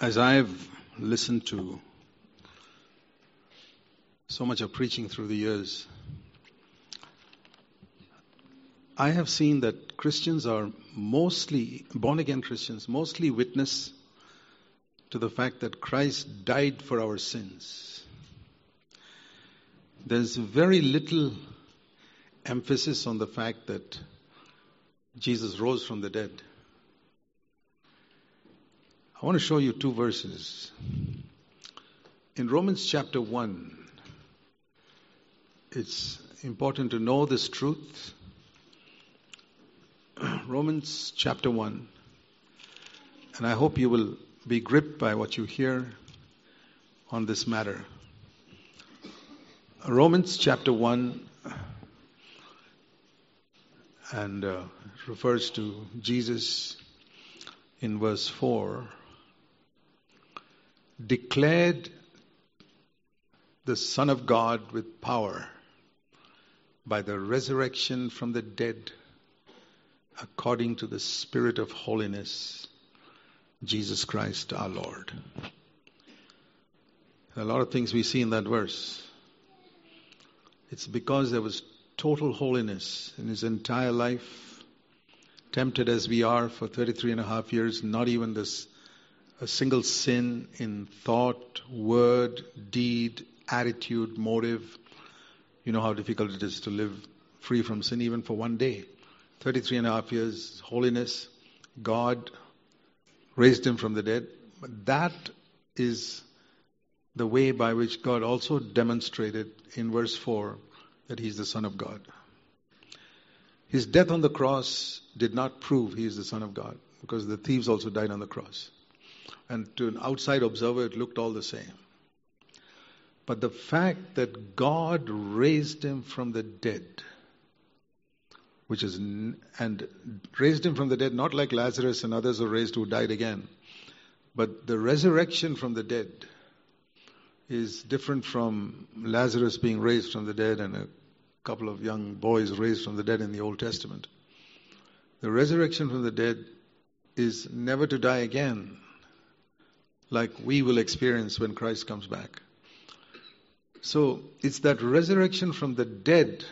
As I've listened to so much of preaching through the years, I have seen that Christians are mostly, born again Christians, mostly witness to the fact that Christ died for our sins. There's very little emphasis on the fact that Jesus rose from the dead. I want to show you two verses. In Romans chapter 1, it's important to know this truth. Romans chapter 1. And I hope you will be gripped by what you hear on this matter. Romans chapter 1 and uh, refers to Jesus in verse 4 declared the Son of God with power by the resurrection from the dead according to the Spirit of holiness, Jesus Christ our Lord. A lot of things we see in that verse. It's because there was total holiness in his entire life, tempted as we are for 33 and a half years, not even this a single sin in thought, word, deed, attitude, motive. You know how difficult it is to live free from sin even for one day. 33 and a half years, holiness, God raised him from the dead. That is the way by which God also demonstrated in verse 4 that he's the Son of God. His death on the cross did not prove he is the Son of God because the thieves also died on the cross. And to an outside observer, it looked all the same. But the fact that God raised him from the dead, which is, and raised him from the dead, not like Lazarus and others who raised who died again, but the resurrection from the dead is different from Lazarus being raised from the dead and a couple of young boys raised from the dead in the Old Testament. The resurrection from the dead is never to die again, like we will experience when Christ comes back. So it's that resurrection from the dead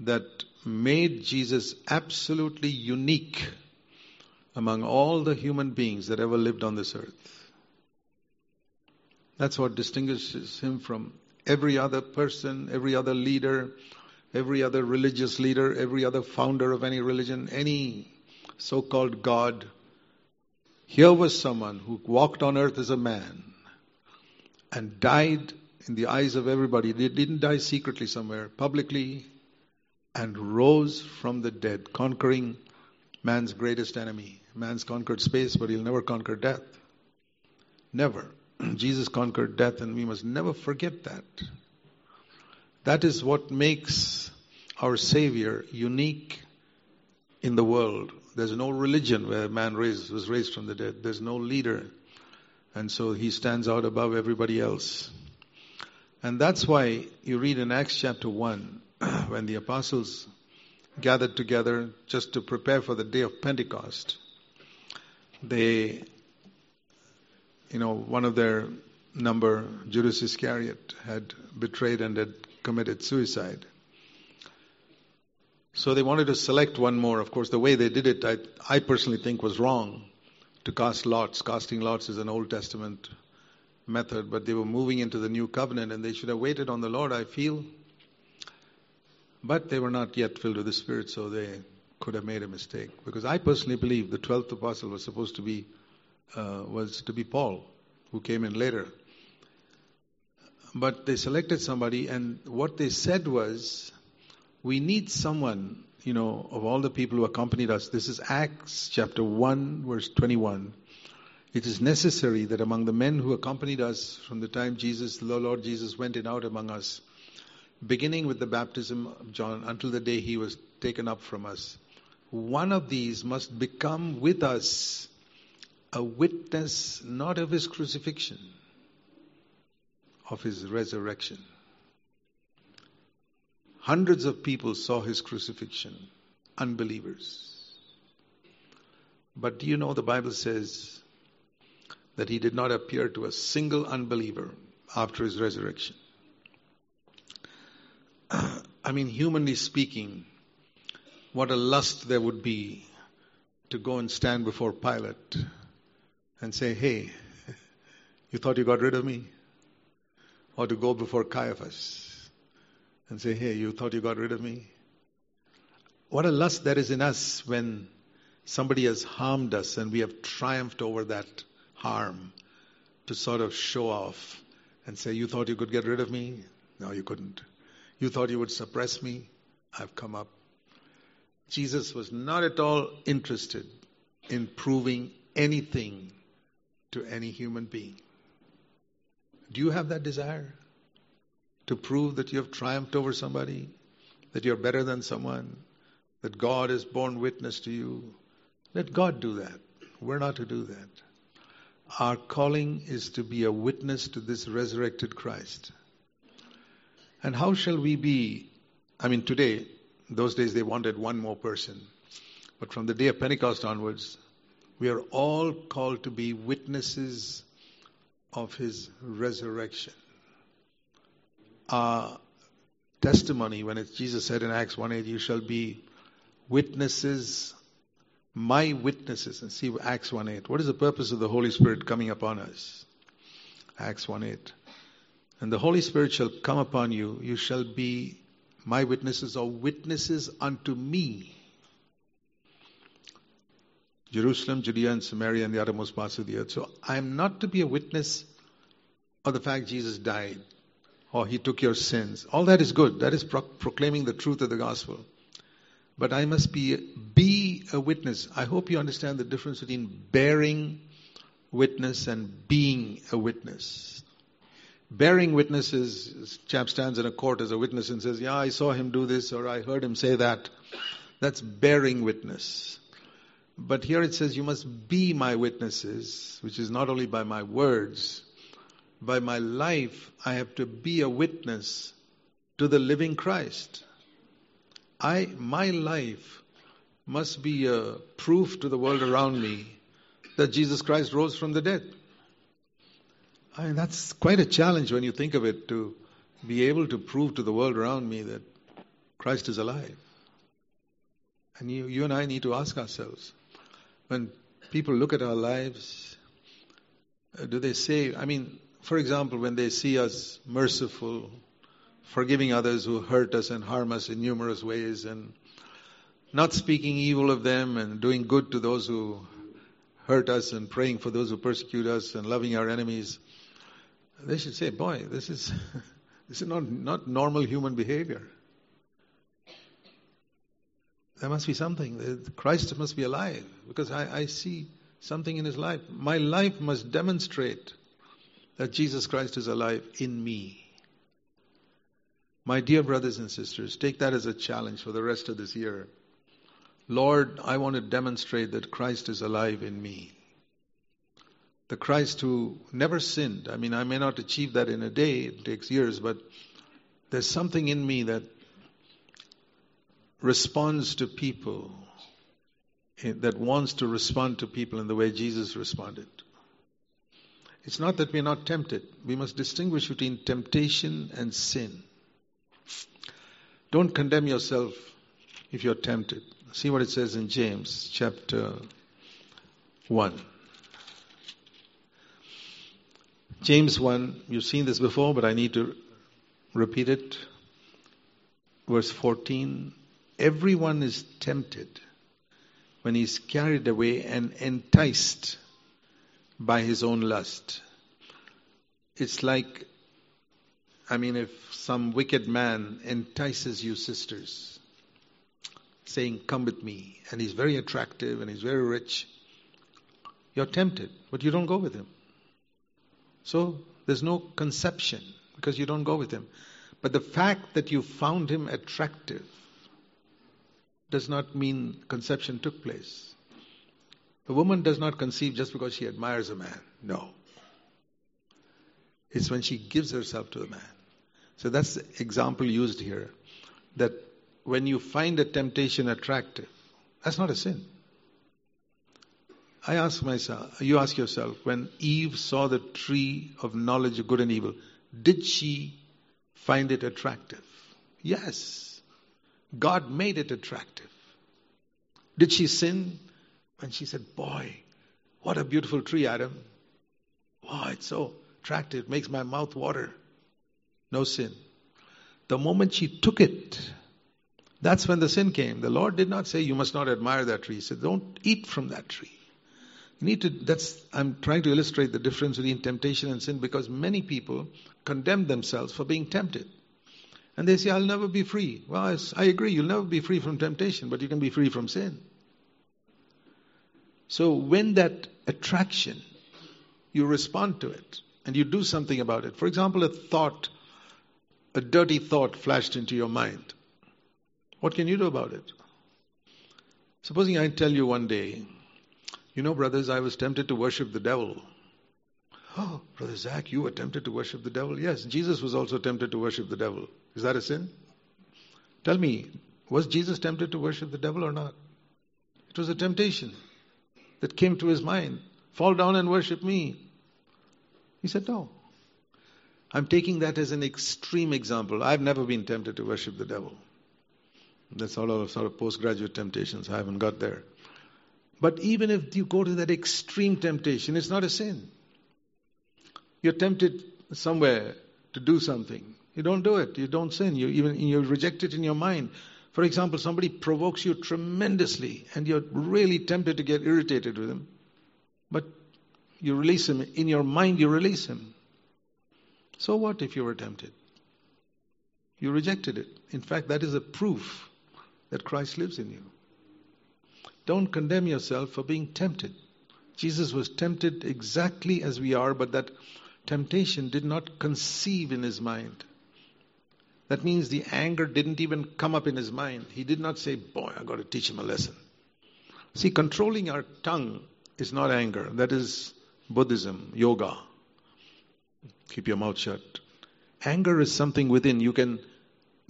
that made Jesus absolutely unique among all the human beings that ever lived on this earth. That's what distinguishes him from every other person, every other leader, every other religious leader, every other founder of any religion, any so called God. Here was someone who walked on earth as a man and died in the eyes of everybody. They didn't die secretly somewhere, publicly, and rose from the dead, conquering man's greatest enemy. Man's conquered space, but he'll never conquer death. Never. Jesus conquered death, and we must never forget that. That is what makes our Savior unique in the world. There's no religion where man raised, was raised from the dead. There's no leader. And so he stands out above everybody else. And that's why you read in Acts chapter 1, when the apostles gathered together just to prepare for the day of Pentecost, they you know, one of their number, Judas Iscariot, had betrayed and had committed suicide. So they wanted to select one more. Of course, the way they did it, I, I personally think was wrong to cast lots. Casting lots is an Old Testament method, but they were moving into the new covenant and they should have waited on the Lord, I feel. But they were not yet filled with the Spirit, so they could have made a mistake. Because I personally believe the 12th apostle was supposed to be uh, was to be Paul, who came in later. But they selected somebody, and what they said was, we need someone, you know, of all the people who accompanied us. This is Acts chapter 1, verse 21. It is necessary that among the men who accompanied us from the time Jesus, the Lord Jesus, went in out among us, beginning with the baptism of John until the day he was taken up from us, one of these must become with us a witness not of his crucifixion, of his resurrection. Hundreds of people saw his crucifixion, unbelievers. But do you know the Bible says that he did not appear to a single unbeliever after his resurrection. I mean, humanly speaking, what a lust there would be to go and stand before Pilate and say, Hey, you thought you got rid of me? Or to go before Caiaphas and say, Hey, you thought you got rid of me? What a lust there is in us when somebody has harmed us and we have triumphed over that harm to sort of show off and say, You thought you could get rid of me? No, you couldn't. You thought you would suppress me? I've come up. Jesus was not at all interested in proving anything to any human being. Do you have that desire? To prove that you have triumphed over somebody? That you're better than someone? That God has borne witness to you? Let God do that. We're not to do that. Our calling is to be a witness to this resurrected Christ. And how shall we be? I mean, today, those days they wanted one more person. But from the day of Pentecost onwards, we are all called to be witnesses of his resurrection. Our testimony, when it's Jesus said in Acts 1 8, you shall be witnesses my witnesses. And see Acts 1 8. What is the purpose of the Holy Spirit coming upon us? Acts 1 8. And the Holy Spirit shall come upon you, you shall be my witnesses or witnesses unto me. Jerusalem, Judea, and Samaria, and the uttermost parts of the earth. So I'm not to be a witness of the fact Jesus died or he took your sins. All that is good. That is pro- proclaiming the truth of the gospel but I must be be a witness. I hope you understand the difference between bearing witness and being a witness. Bearing witness is chap stands in a court as a witness and says, "Yeah, I saw him do this or I heard him say that." That's bearing witness. But here it says, "You must be my witnesses," which is not only by my words, by my life. I have to be a witness to the living Christ. I, my life must be a proof to the world around me that Jesus Christ rose from the dead. I mean, that's quite a challenge when you think of it to be able to prove to the world around me that Christ is alive. And you, you and I need to ask ourselves when people look at our lives, uh, do they say, I mean, for example, when they see us merciful, forgiving others who hurt us and harm us in numerous ways, and not speaking evil of them, and doing good to those who hurt us, and praying for those who persecute us, and loving our enemies. They should say, "Boy, this is this is not not normal human behavior." There must be something. Christ must be alive because I, I see something in his life. My life must demonstrate that Jesus Christ is alive in me. My dear brothers and sisters, take that as a challenge for the rest of this year. Lord, I want to demonstrate that Christ is alive in me. The Christ who never sinned. I mean, I may not achieve that in a day, it takes years, but there's something in me that responds to people, eh, that wants to respond to people in the way Jesus responded. It's not that we're not tempted. We must distinguish between temptation and sin. Don't condemn yourself if you're tempted. See what it says in James chapter 1. James 1, you've seen this before, but I need to repeat it. Verse 14 Everyone is tempted when he's carried away and enticed by his own lust. It's like I mean, if some wicked man entices you, sisters, saying, Come with me, and he's very attractive and he's very rich, you're tempted, but you don't go with him. So there's no conception because you don't go with him. But the fact that you found him attractive does not mean conception took place. A woman does not conceive just because she admires a man. No. It's when she gives herself to a man. So that's the example used here. That when you find a temptation attractive, that's not a sin. I ask myself, you ask yourself, when Eve saw the tree of knowledge of good and evil, did she find it attractive? Yes. God made it attractive. Did she sin? When she said, Boy, what a beautiful tree, Adam. Wow, it's so attractive, it makes my mouth water. No sin. The moment she took it, that's when the sin came. The Lord did not say, You must not admire that tree. He said, Don't eat from that tree. You need to, that's, I'm trying to illustrate the difference between temptation and sin because many people condemn themselves for being tempted. And they say, I'll never be free. Well, I agree, you'll never be free from temptation, but you can be free from sin. So when that attraction, you respond to it and you do something about it. For example, a thought, a dirty thought flashed into your mind. What can you do about it? Supposing I tell you one day, you know, brothers, I was tempted to worship the devil. Oh, Brother Zac, you were tempted to worship the devil? Yes, Jesus was also tempted to worship the devil. Is that a sin? Tell me, was Jesus tempted to worship the devil or not? It was a temptation that came to his mind. Fall down and worship me. He said, No. I'm taking that as an extreme example. I've never been tempted to worship the devil. That's all of sort of postgraduate temptations. I haven't got there. But even if you go to that extreme temptation, it's not a sin. You're tempted somewhere to do something. You don't do it. You don't sin. You even you reject it in your mind. For example, somebody provokes you tremendously and you're really tempted to get irritated with him. But you release him. In your mind, you release him. So what if you were tempted? You rejected it. In fact, that is a proof that Christ lives in you. Don't condemn yourself for being tempted. Jesus was tempted exactly as we are, but that temptation did not conceive in his mind. That means the anger didn't even come up in his mind. He did not say, Boy, I've got to teach him a lesson. See, controlling our tongue is not anger. That is Buddhism, yoga. Keep your mouth shut. Anger is something within. You can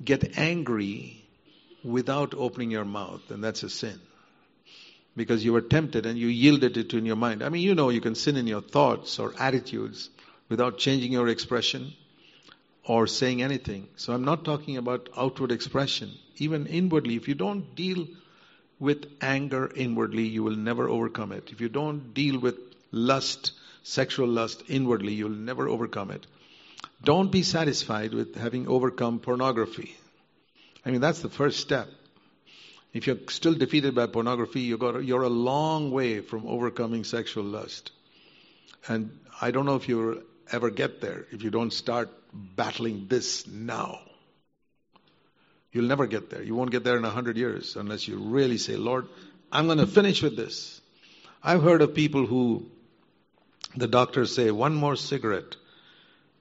get angry without opening your mouth, and that's a sin. Because you were tempted and you yielded it to in your mind. I mean, you know, you can sin in your thoughts or attitudes without changing your expression or saying anything. So I'm not talking about outward expression. Even inwardly, if you don't deal with anger inwardly, you will never overcome it. If you don't deal with lust, sexual lust inwardly, you'll never overcome it. Don't be satisfied with having overcome pornography. I mean, that's the first step. If you're still defeated by pornography, you're a long way from overcoming sexual lust. And I don't know if you'll ever get there if you don't start battling this now. You'll never get there. You won't get there in a hundred years unless you really say, Lord, I'm going to finish with this. I've heard of people who the doctors say, one more cigarette.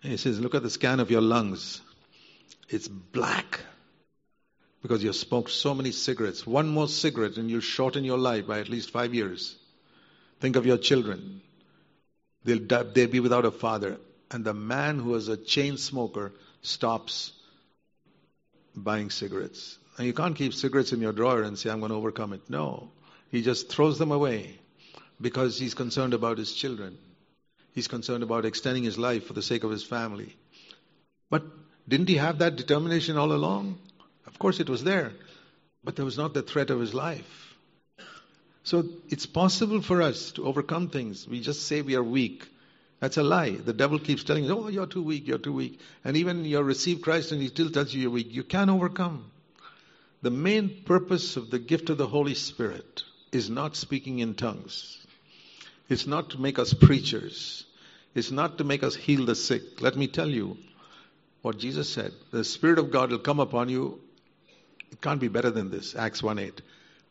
And he says, look at the scan of your lungs. It's black because you've smoked so many cigarettes. One more cigarette and you'll shorten your life by at least five years. Think of your children. They'll, they'll be without a father and the man who was a chain smoker stops buying cigarettes. And you can't keep cigarettes in your drawer and say, I'm going to overcome it. No. He just throws them away because he's concerned about his children. He's concerned about extending his life for the sake of his family. But didn't he have that determination all along? Of course it was there. But there was not the threat of his life. So it's possible for us to overcome things. We just say we are weak. That's a lie. The devil keeps telling you, oh, you're too weak, you're too weak. And even you receive Christ and he still tells you you're weak. You can't overcome. The main purpose of the gift of the Holy Spirit is not speaking in tongues. It's not to make us preachers. It's not to make us heal the sick. Let me tell you what Jesus said. The Spirit of God will come upon you. It can't be better than this. Acts 1 8.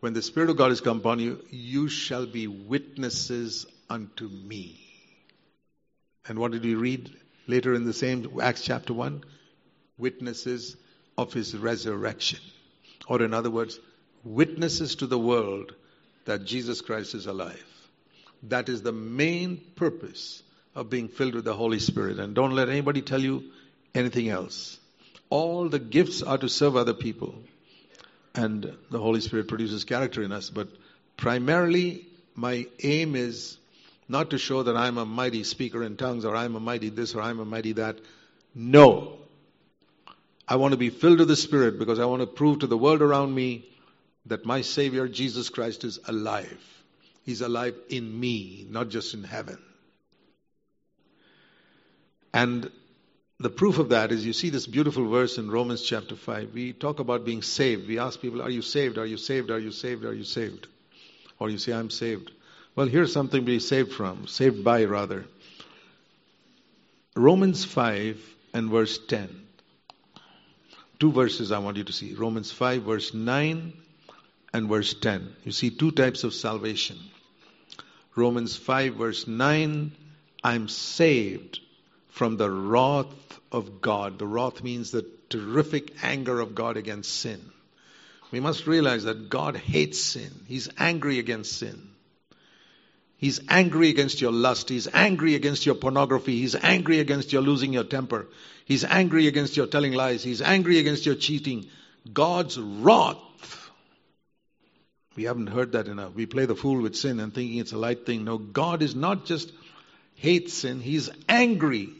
When the Spirit of God has come upon you, you shall be witnesses unto me. And what did we read later in the same Acts chapter 1? Witnesses of his resurrection. Or in other words, witnesses to the world that Jesus Christ is alive. That is the main purpose of being filled with the Holy Spirit. And don't let anybody tell you anything else. All the gifts are to serve other people. And the Holy Spirit produces character in us. But primarily, my aim is not to show that I'm a mighty speaker in tongues or I'm a mighty this or I'm a mighty that. No. I want to be filled with the Spirit because I want to prove to the world around me that my Savior Jesus Christ is alive. He's alive in me, not just in heaven. And the proof of that is you see this beautiful verse in Romans chapter 5. We talk about being saved. We ask people, Are you saved? Are you saved? Are you saved? Are you saved? Or you say, I'm saved. Well, here's something to be saved from, saved by rather. Romans 5 and verse 10. Two verses I want you to see Romans 5, verse 9 and verse 10. You see two types of salvation. Romans 5, verse 9 I'm saved from the wrath of God. The wrath means the terrific anger of God against sin. We must realize that God hates sin, He's angry against sin. He's angry against your lust. He's angry against your pornography. He's angry against your losing your temper. He's angry against your telling lies. He's angry against your cheating. God's wrath we haven't heard that enough. We play the fool with sin and thinking it's a light thing. No, God is not just hates sin, He's angry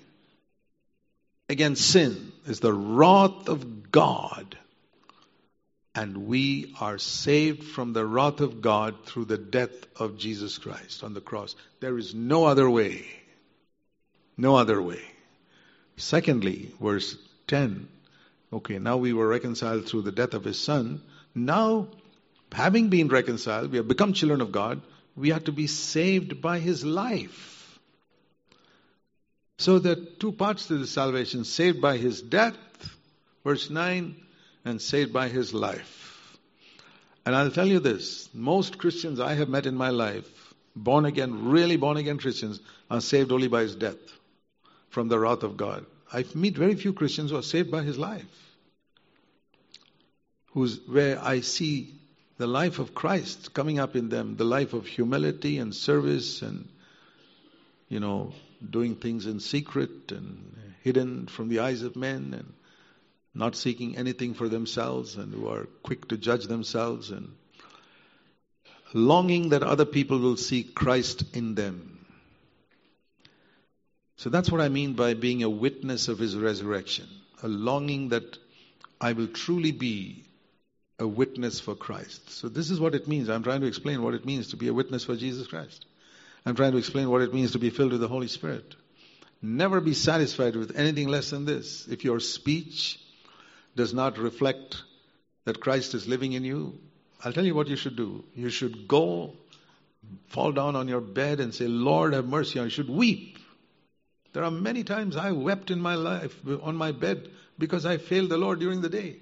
against sin. is the wrath of God. And we are saved from the wrath of God through the death of Jesus Christ on the cross. There is no other way. No other way. Secondly, verse 10. Okay, now we were reconciled through the death of his son. Now having been reconciled, we have become children of God, we are to be saved by his life. So there are two parts to the salvation saved by his death, verse 9, and saved by his life. And I'll tell you this most Christians I have met in my life, born again, really born again Christians, are saved only by his death from the wrath of God. I meet very few Christians who are saved by his life. Who's where I see the life of Christ coming up in them, the life of humility and service and, you know, doing things in secret and hidden from the eyes of men and not seeking anything for themselves and who are quick to judge themselves and longing that other people will see Christ in them. So that's what I mean by being a witness of his resurrection. A longing that I will truly be a witness for Christ. So this is what it means. I'm trying to explain what it means to be a witness for Jesus Christ. I'm trying to explain what it means to be filled with the Holy Spirit. Never be satisfied with anything less than this. If your speech does not reflect that Christ is living in you, I'll tell you what you should do. You should go, fall down on your bed and say, Lord, have mercy. You should weep. There are many times I wept in my life on my bed because I failed the Lord during the day.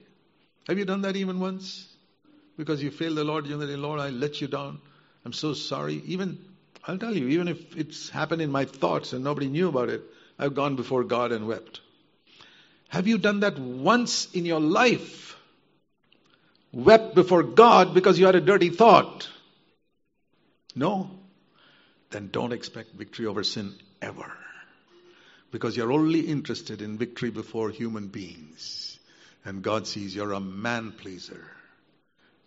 Have you done that even once? Because you failed the Lord, you know, Lord, I let you down. I'm so sorry. Even, I'll tell you, even if it's happened in my thoughts and nobody knew about it, I've gone before God and wept. Have you done that once in your life? Wept before God because you had a dirty thought? No? Then don't expect victory over sin ever. Because you're only interested in victory before human beings and God sees you're a man pleaser.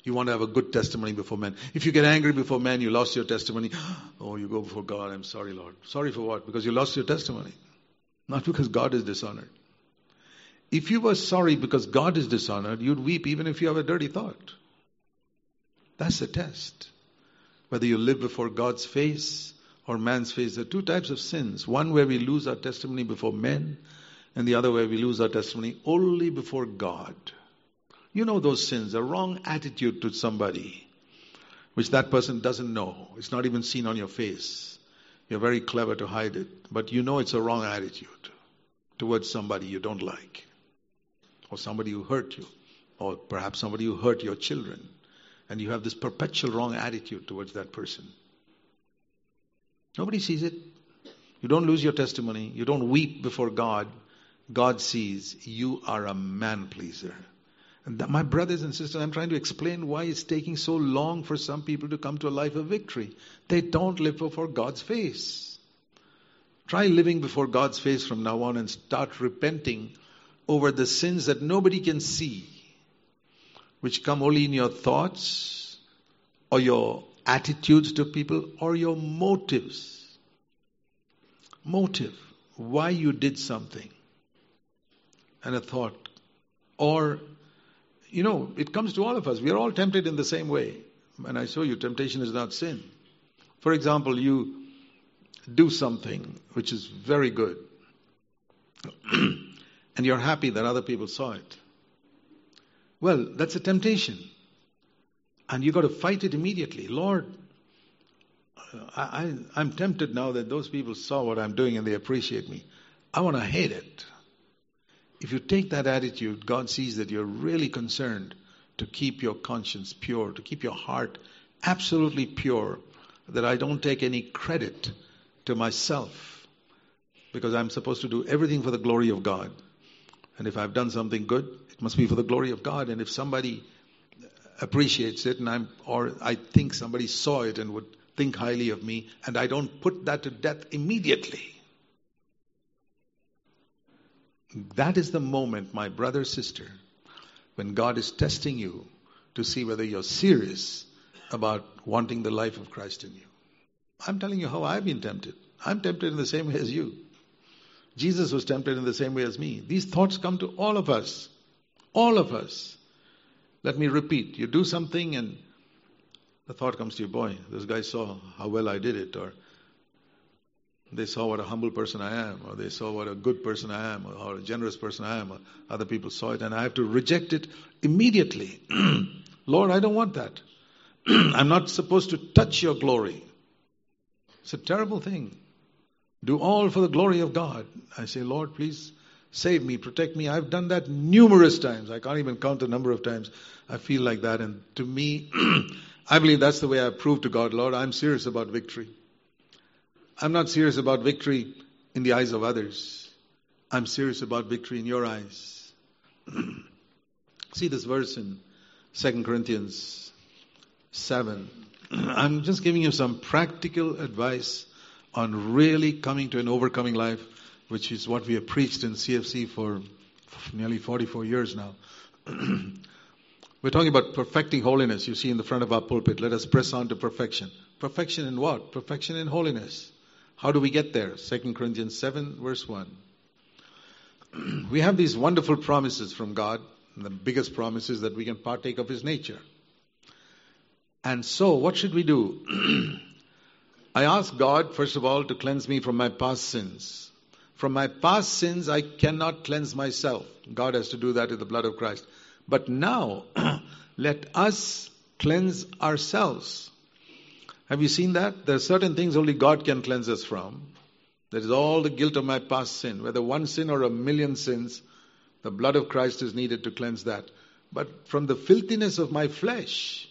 You want to have a good testimony before men. If you get angry before men, you lost your testimony. Oh, you go before God. I'm sorry, Lord. Sorry for what? Because you lost your testimony. Not because God is dishonored. If you were sorry because God is dishonored, you'd weep even if you have a dirty thought. That's the test. Whether you live before God's face or man's face, there are two types of sins. One where we lose our testimony before men, and the other where we lose our testimony only before God. You know those sins, a wrong attitude to somebody, which that person doesn't know. It's not even seen on your face. You're very clever to hide it, but you know it's a wrong attitude towards somebody you don't like, or somebody who hurt you, or perhaps somebody who hurt your children, and you have this perpetual wrong attitude towards that person. Nobody sees it. You don't lose your testimony. You don't weep before God God sees you are a man pleaser. My brothers and sisters, I'm trying to explain why it's taking so long for some people to come to a life of victory. They don't live before God's face. Try living before God's face from now on and start repenting over the sins that nobody can see, which come only in your thoughts or your attitudes to people or your motives. Motive, why you did something, and a thought. Or, you know, it comes to all of us. We are all tempted in the same way. And I show you, temptation is not sin. For example, you do something which is very good, and you're happy that other people saw it. Well, that's a temptation. And you've got to fight it immediately. Lord, I, am tempted now that those people saw what I'm doing and they appreciate me. I want to hate it. If you take that attitude, God sees that you're really concerned to keep your conscience pure, to keep your heart absolutely pure, that I don't take any credit to myself because I'm supposed to do everything for the glory of God. And if I've done something good, it must be for the glory of God. And if somebody appreciates it and I'm or I think somebody saw it and would think highly of me and I don't put that to death immediately. That is the moment, my brother, sister, when God is testing you to see whether you're serious about wanting the life of Christ in you. I'm telling you how I've been tempted. I'm tempted in the same way as you. Jesus was tempted in the same way as me. These thoughts come to all of us. All of us. Let me repeat. You do something and the thought comes to you, boy, this guy saw how well I did it, or they saw what a humble person I am, or they saw what a good person I am, or a generous person I am, or other people saw it, and I have to reject it immediately. Lord, I don't want that. I'm not supposed to touch your glory. It's a terrible thing. Do all for the glory of God. I say, Lord, please save me, protect me. I've done that numerous times. I can't even count the number of times I feel like that. And to me, I believe that's the way I prove to God, Lord, I'm serious about victory. I'm not serious about victory in the eyes of others. I'm serious about victory in your eyes. See this verse in 2 Corinthians 7. I'm just giving you some practical advice on really coming to an overcoming life, which is what we have preached in CFC for nearly 44 years now. We're talking about perfecting holiness. You see in the front of our pulpit, let us press on to perfection. Perfection in what? Perfection in holiness. How do we get there? 2 Corinthians 7, verse 1. we have these wonderful promises from God. The biggest promise is that we can partake of His nature. And so, what should we do? I ask God, first of all, to cleanse me from my past sins. From my past sins, I cannot cleanse myself. God has to do that with the blood of Christ. But now, let us cleanse ourselves. Have you seen that? There are certain things only God can cleanse us from. That is all the guilt of my past sin. Whether one sin or a million sins, the blood of Christ is needed to cleanse that. But from the filthiness of my flesh,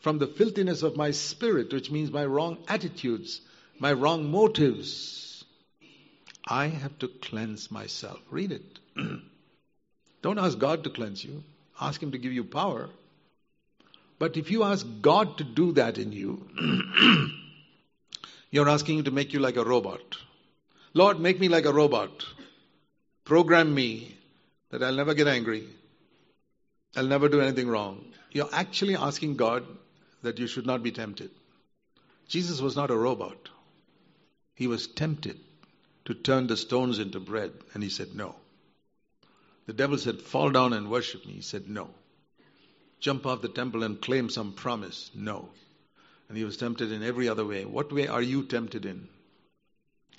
from the filthiness of my spirit, which means my wrong attitudes, my wrong motives. I have to cleanse myself. Read it. Don't ask God to cleanse you, ask Him to give you power. But if you ask God to do that in you, you're asking Him to make you like a robot. Lord, make me like a robot. Program me that I'll never get angry. I'll never do anything wrong. You're actually asking God that you should not be tempted. Jesus was not a robot. He was tempted to turn the stones into bread, and he said no. The devil said, Fall down and worship me. He said no. Jump off the temple and claim some promise. No. And he was tempted in every other way. What way are you tempted in?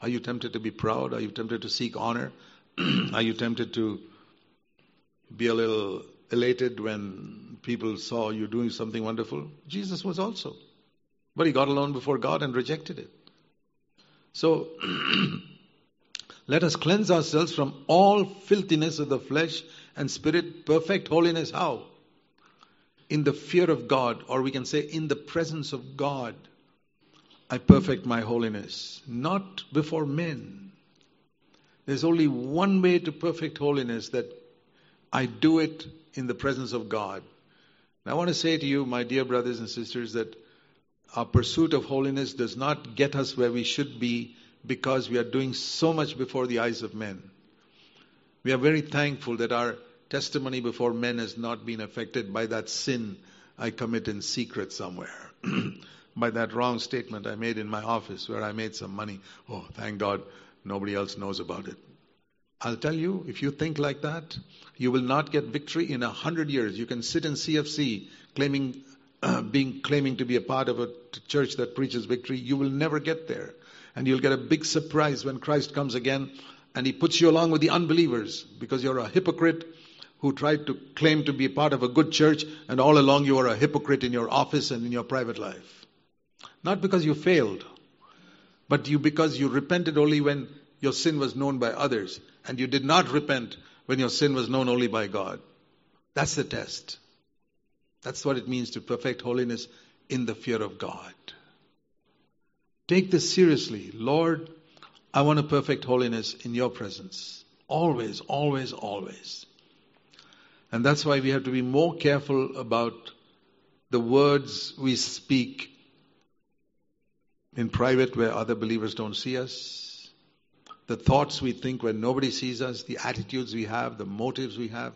Are you tempted to be proud? Are you tempted to seek honor? are you tempted to be a little elated when people saw you doing something wonderful? Jesus was also. But he got alone before God and rejected it. So, let us cleanse ourselves from all filthiness of the flesh and spirit, perfect holiness. How? In the fear of God, or we can say in the presence of God, I perfect my holiness, not before men. There's only one way to perfect holiness that I do it in the presence of God. And I want to say to you, my dear brothers and sisters, that our pursuit of holiness does not get us where we should be because we are doing so much before the eyes of men. We are very thankful that our testimony before men has not been affected by that sin I commit in secret somewhere. by that wrong statement I made in my office where I made some money. Oh, thank God nobody else knows about it. I'll tell you, if you think like that, you will not get victory in a hundred years. You can sit in CFC claiming, uh, being claiming to be a part of a church that preaches victory. You will never get there, and you'll get a big surprise when Christ comes again, and He puts you along with the unbelievers because you're a hypocrite who tried to claim to be part of a good church, and all along you were a hypocrite in your office and in your private life. Not because you failed, but you because you repented only when your sin was known by others, and you did not repent when your sin was known only by God. That's the test. That's what it means to perfect holiness in the fear of God. Take this seriously. Lord, I want to perfect holiness in your presence. Always, always, always. And that's why we have to be more careful about the words we speak in private where other believers don't see us, the thoughts we think when nobody sees us, the attitudes we have, the motives we have,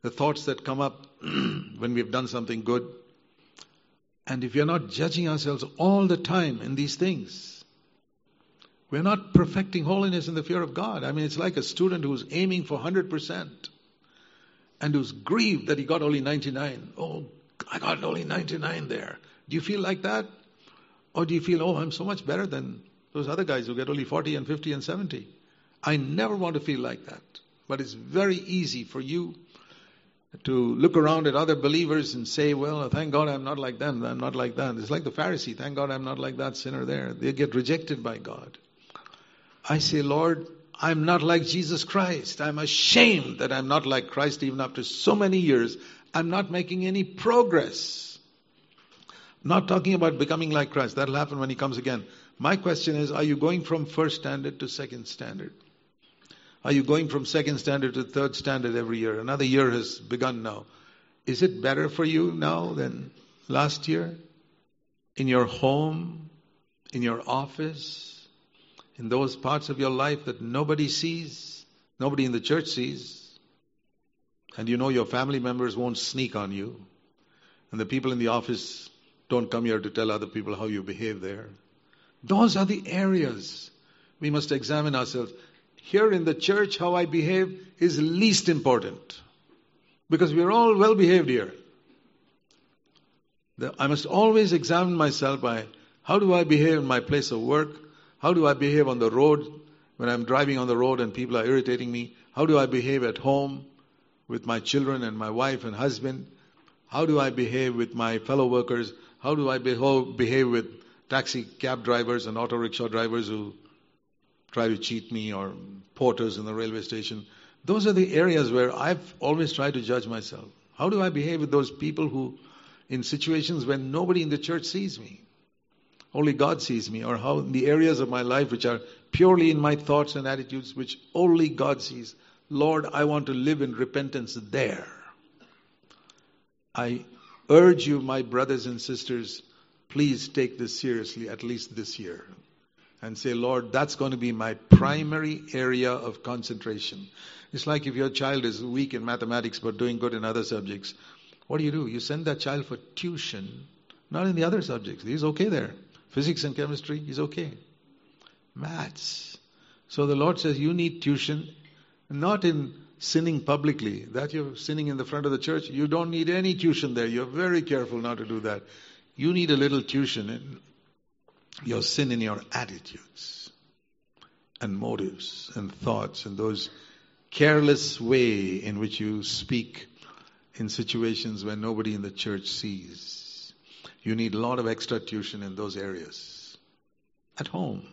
the thoughts that come up when we've done something good. And if we are not judging ourselves all the time in these things, we're not perfecting holiness in the fear of God. I mean, it's like a student who's aiming for 100% and who's grieved that he got only 99. Oh, I got only 99 there. Do you feel like that? Or do you feel, oh, I'm so much better than those other guys who get only 40 and 50 and 70? I never want to feel like that. But it's very easy for you to look around at other believers and say, well, thank God I'm not like them, I'm not like that. It's like the Pharisee, thank God I'm not like that sinner there. They get rejected by God. I say, Lord, I'm not like Jesus Christ. I'm ashamed that I'm not like Christ even after so many years. I'm not making any progress. Not talking about becoming like Christ. That'll happen when He comes again. My question is, are you going from first standard to second standard? Are you going from second standard to third standard every year? Another year has begun now. Is it better for you now than last year? In your home? In your office? In those parts of your life that nobody sees, nobody in the church sees, and you know your family members won't sneak on you, and the people in the office don't come here to tell other people how you behave there. Those are the areas we must examine ourselves. Here in the church, how I behave is least important because we are all well behaved here. I must always examine myself by how do I behave in my place of work? How do I behave on the road when I'm driving on the road and people are irritating me? How do I behave at home with my children and my wife and husband? How do I behave with my fellow workers? How do I behave with taxi cab drivers and auto rickshaw drivers who try to cheat me or porters in the railway station? Those are the areas where I've always tried to judge myself. How do I behave with those people who, in situations when nobody in the church sees me? Only God sees me, or how in the areas of my life which are purely in my thoughts and attitudes which only God sees. Lord, I want to live in repentance there. I urge you, my brothers and sisters, please take this seriously, at least this year. And say, Lord, that's going to be my primary area of concentration. It's like if your child is weak in mathematics but doing good in other subjects. What do you do? You send that child for tuition, not in the other subjects. He's okay there. Physics and chemistry is okay. Maths. So the Lord says you need tuition, not in sinning publicly. That you're sinning in the front of the church. You don't need any tuition there. You're very careful not to do that. You need a little tuition in your sin in your attitudes and motives and thoughts and those careless way in which you speak in situations where nobody in the church sees. You need a lot of extra tuition in those areas. At home,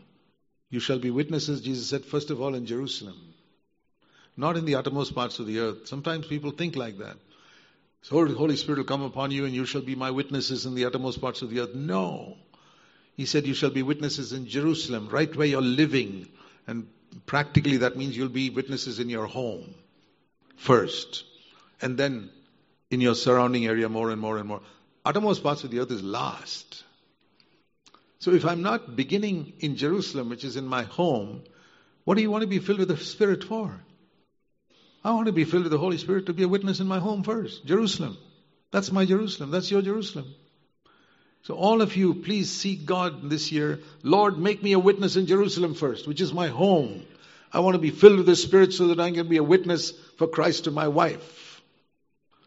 you shall be witnesses, Jesus said, first of all in Jerusalem, not in the uttermost parts of the earth. Sometimes people think like that. So the Holy Spirit will come upon you and you shall be my witnesses in the uttermost parts of the earth. No. He said you shall be witnesses in Jerusalem, right where you're living. And practically that means you'll be witnesses in your home first. And then in your surrounding area more and more and more uttermost parts of the earth is last. So if I'm not beginning in Jerusalem, which is in my home, what do you want to be filled with the Spirit for? I want to be filled with the Holy Spirit to be a witness in my home first. Jerusalem. That's my Jerusalem. That's your Jerusalem. So, all of you, please seek God this year. Lord, make me a witness in Jerusalem first, which is my home. I want to be filled with the Spirit so that I can be a witness for Christ to my wife,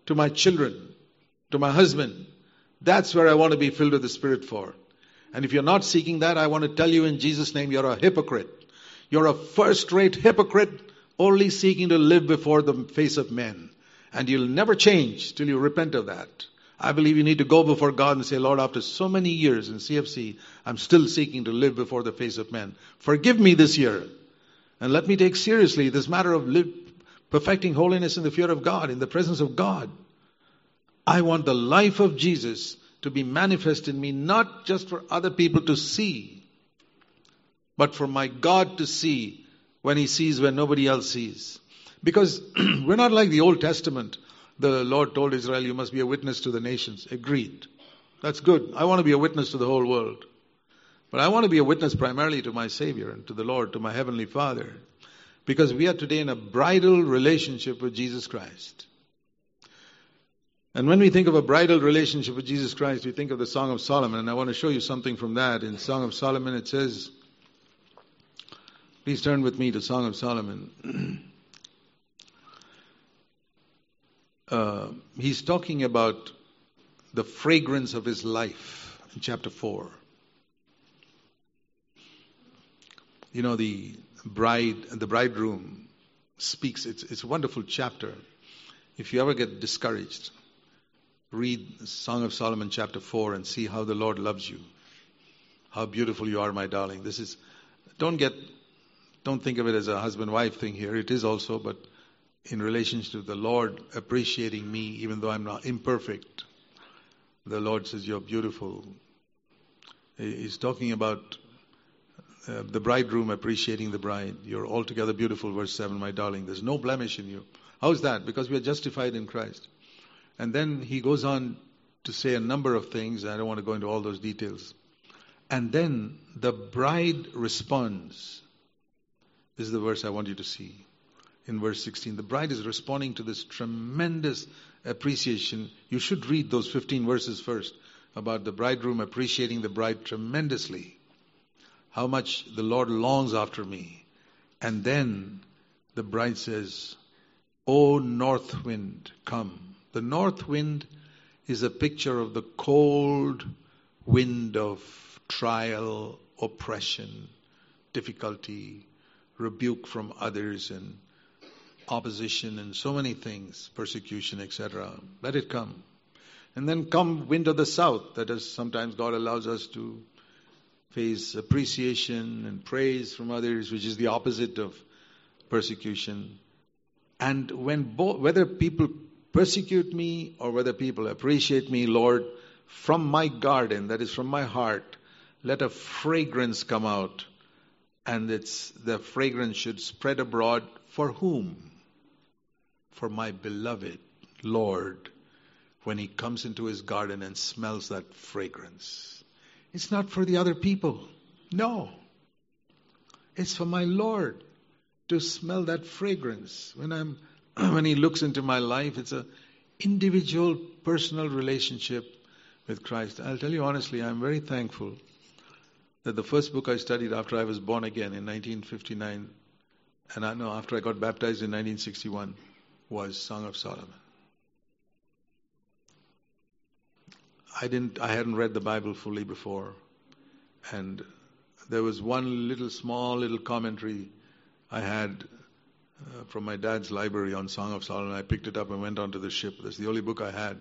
to my children, to my husband. That's where I want to be filled with the Spirit for. And if you're not seeking that, I want to tell you in Jesus' name, you're a hypocrite. You're a first rate hypocrite, only seeking to live before the face of men. And you'll never change till you repent of that. I believe you need to go before God and say, Lord, after so many years in CFC, I'm still seeking to live before the face of men. Forgive me this year. And let me take seriously this matter of live, perfecting holiness in the fear of God, in the presence of God. I want the life of Jesus to be manifest in me, not just for other people to see, but for my God to see when He sees where nobody else sees. Because we're not like the Old Testament the Lord told Israel, You must be a witness to the nations. Agreed. That's good. I want to be a witness to the whole world. But I want to be a witness primarily to my Savior and to the Lord, to my Heavenly Father. Because we are today in a bridal relationship with Jesus Christ. And when we think of a bridal relationship with Jesus Christ, we think of the Song of Solomon. And I want to show you something from that. In Song of Solomon, it says, Please turn with me to Song of Solomon. uh, he's talking about the fragrance of his life in chapter 4. You know, the bride and the bridegroom speaks. It's, it's a wonderful chapter. If you ever get discouraged, read Song of Solomon chapter 4 and see how the Lord loves you. How beautiful you are, my darling. This is, don't get, don't think of it as a husband wife thing here. It is also, but in relation to the Lord appreciating me, even though I'm not imperfect. The Lord says, You're beautiful. He's talking about uh, the bridegroom appreciating the bride. You're altogether beautiful, verse 7, my darling. There's no blemish in you. How's that? Because we are justified in Christ. And then he goes on to say a number of things. I don't want to go into all those details. And then the bride responds. This is the verse I want you to see in verse 16. The bride is responding to this tremendous appreciation. You should read those 15 verses first about the bridegroom appreciating the bride tremendously. How much the Lord longs after me. And then the bride says, O north wind, come. The north wind is a picture of the cold wind of trial, oppression, difficulty, rebuke from others, and opposition and so many things, persecution, etc. Let it come. And then come wind of the south. That is, sometimes God allows us to face appreciation and praise from others, which is the opposite of persecution. And when both, whether people persecute me or whether people appreciate me, Lord, from my garden, that is from my heart, let a fragrance come out. And it's the fragrance should spread abroad for whom? for my beloved Lord when he comes into his garden and smells that fragrance. It's not for the other people. No. It's for my Lord to smell that fragrance. When I'm when he looks into my life, it's an individual personal relationship with Christ. I'll tell you honestly, I'm very thankful that the first book I studied after I was born again in 1959 and I know after I got baptized in 1961 was Song of Solomon. I didn't I hadn't read the Bible fully before and there was one little small little commentary I had uh, from my dad's library on Song of Solomon. I picked it up and went onto the ship. That's the only book I had.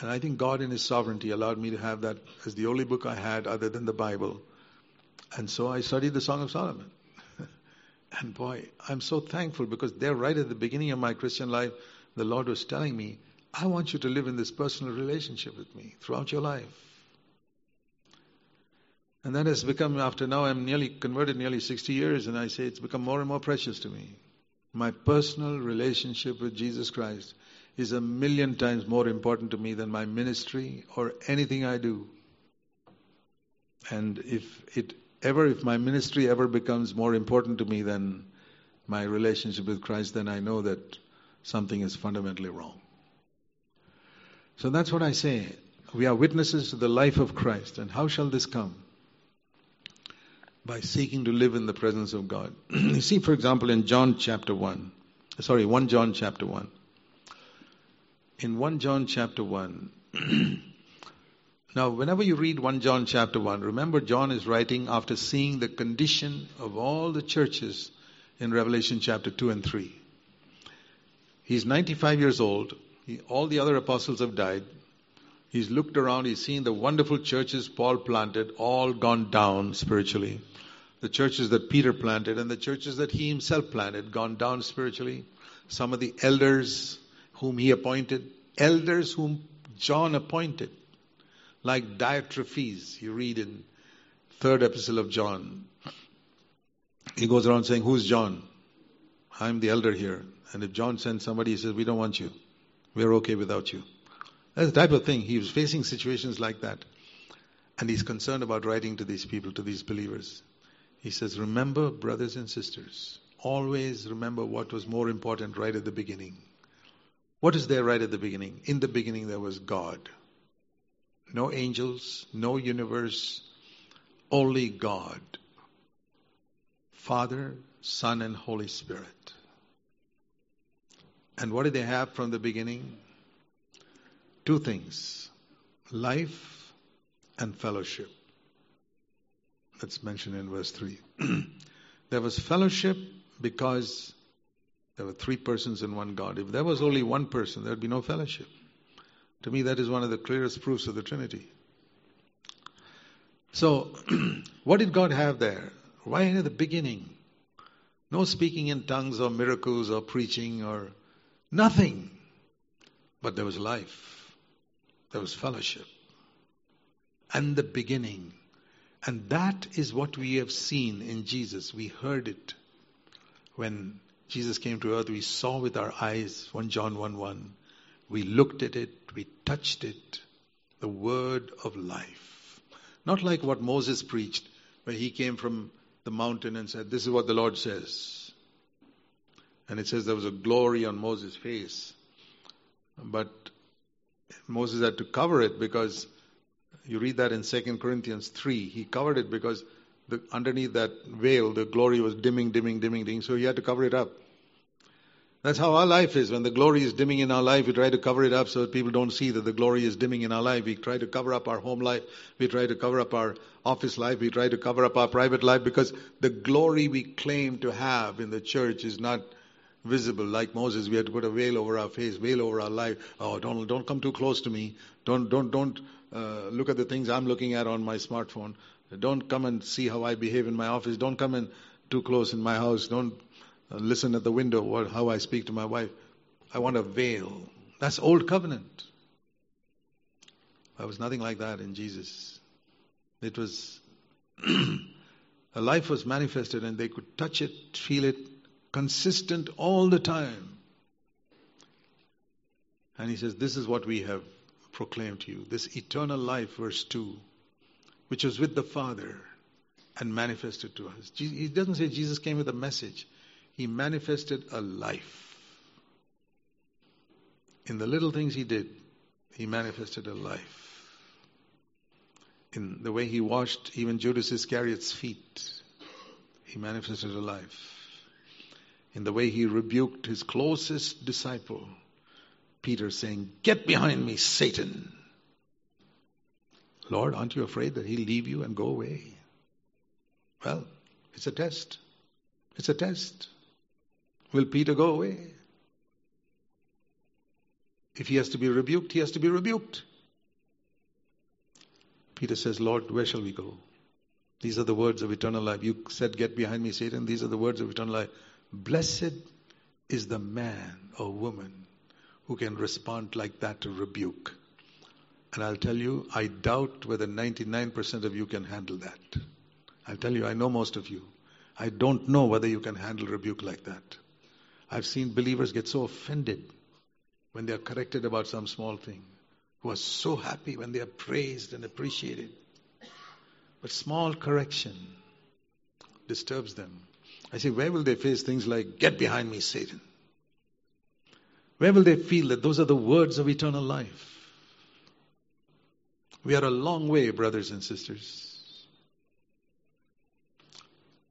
And I think God in His sovereignty allowed me to have that as the only book I had other than the Bible. And so I studied the Song of Solomon. And boy, I'm so thankful because there, right at the beginning of my Christian life, the Lord was telling me, I want you to live in this personal relationship with me throughout your life. And that has become, after now I'm nearly converted nearly 60 years, and I say it's become more and more precious to me. My personal relationship with Jesus Christ is a million times more important to me than my ministry or anything I do. And if it ever, if my ministry ever becomes more important to me than my relationship with Christ, then I know that something is fundamentally wrong. So that's what I say. We are witnesses to the life of Christ. And how shall this come? By seeking to live in the presence of God. you see, for example, in John chapter 1, sorry, 1 John chapter 1. In 1 John chapter 1, now, whenever you read 1 John chapter 1, remember John is writing after seeing the condition of all the churches in Revelation chapter 2 and 3. He's 95 years old. He, all the other apostles have died. He's looked around, he's seen the wonderful churches Paul planted, all gone down spiritually. The churches that Peter planted and the churches that he himself planted, gone down spiritually. Some of the elders whom he appointed, elders whom John appointed like Diotrephes, you read in third epistle of John. He goes around saying, Who's John? I'm the elder here. And if John sends somebody, he says, We don't want you. We're okay without you. That's the type of thing. He was facing situations like that. And he's concerned about writing to these people, to these believers. He says, Remember, brothers and sisters, always remember what was more important right at the beginning. What is there right at the beginning? In the beginning, there was God no angels, no universe, only God. Father, Son, and Holy Spirit. And what did they have from the beginning? Two things life and fellowship. That's mentioned in verse 3. there was fellowship because there were three persons in one God. If there was only one person, there would be no fellowship. To me, that is one of the clearest proofs of the Trinity. So, what did God have there? Right at the beginning. No speaking in tongues or miracles or preaching or nothing. But there was life. There was fellowship. And the beginning. And that is what we have seen in Jesus. We heard it. When Jesus came to earth, we saw with our eyes, 1 John 1 1. We looked at it, we touched it, the word of life. Not like what Moses preached, where he came from the mountain and said, This is what the Lord says. And it says there was a glory on Moses' face. But Moses had to cover it because you read that in 2 Corinthians 3. He covered it because the, underneath that veil, the glory was dimming, dimming, dimming, dimming. So he had to cover it up. That's how our life is. When the glory is dimming in our life, we try to cover it up so that people don't see that the glory is dimming in our life. We try to cover up our home life. We try to cover up our office life. We try to cover up our private life because the glory we claim to have in the church is not visible. Like Moses, we had to put a veil over our face, veil over our life. Oh, don't don't come too close to me. Don't don't don't uh, look at the things I'm looking at on my smartphone. Don't come and see how I behave in my office. Don't come in too close in my house. Don't uh, listen at the window what, how I speak to my wife. I want a veil. That's old covenant. There was nothing like that in Jesus. It was a life was manifested and they could touch it, feel it, consistent all the time. And he says, This is what we have proclaimed to you. This eternal life, verse 2, which was with the Father and manifested to us. He doesn't say Jesus came with a message. He manifested a life. In the little things he did, he manifested a life. In the way he washed even Judas Iscariot's feet, he manifested a life. In the way he rebuked his closest disciple, Peter, saying, Get behind me, Satan. Lord, aren't you afraid that he'll leave you and go away? Well, it's a test. It's a test. Will Peter go away? If he has to be rebuked, he has to be rebuked. Peter says, Lord, where shall we go? These are the words of eternal life. You said, Get behind me, Satan. These are the words of eternal life. Blessed is the man or woman who can respond like that to rebuke. And I'll tell you, I doubt whether 99% of you can handle that. I'll tell you, I know most of you. I don't know whether you can handle rebuke like that. I've seen believers get so offended when they are corrected about some small thing, who are so happy when they are praised and appreciated. But small correction disturbs them. I say, where will they face things like, get behind me, Satan? Where will they feel that those are the words of eternal life? We are a long way, brothers and sisters.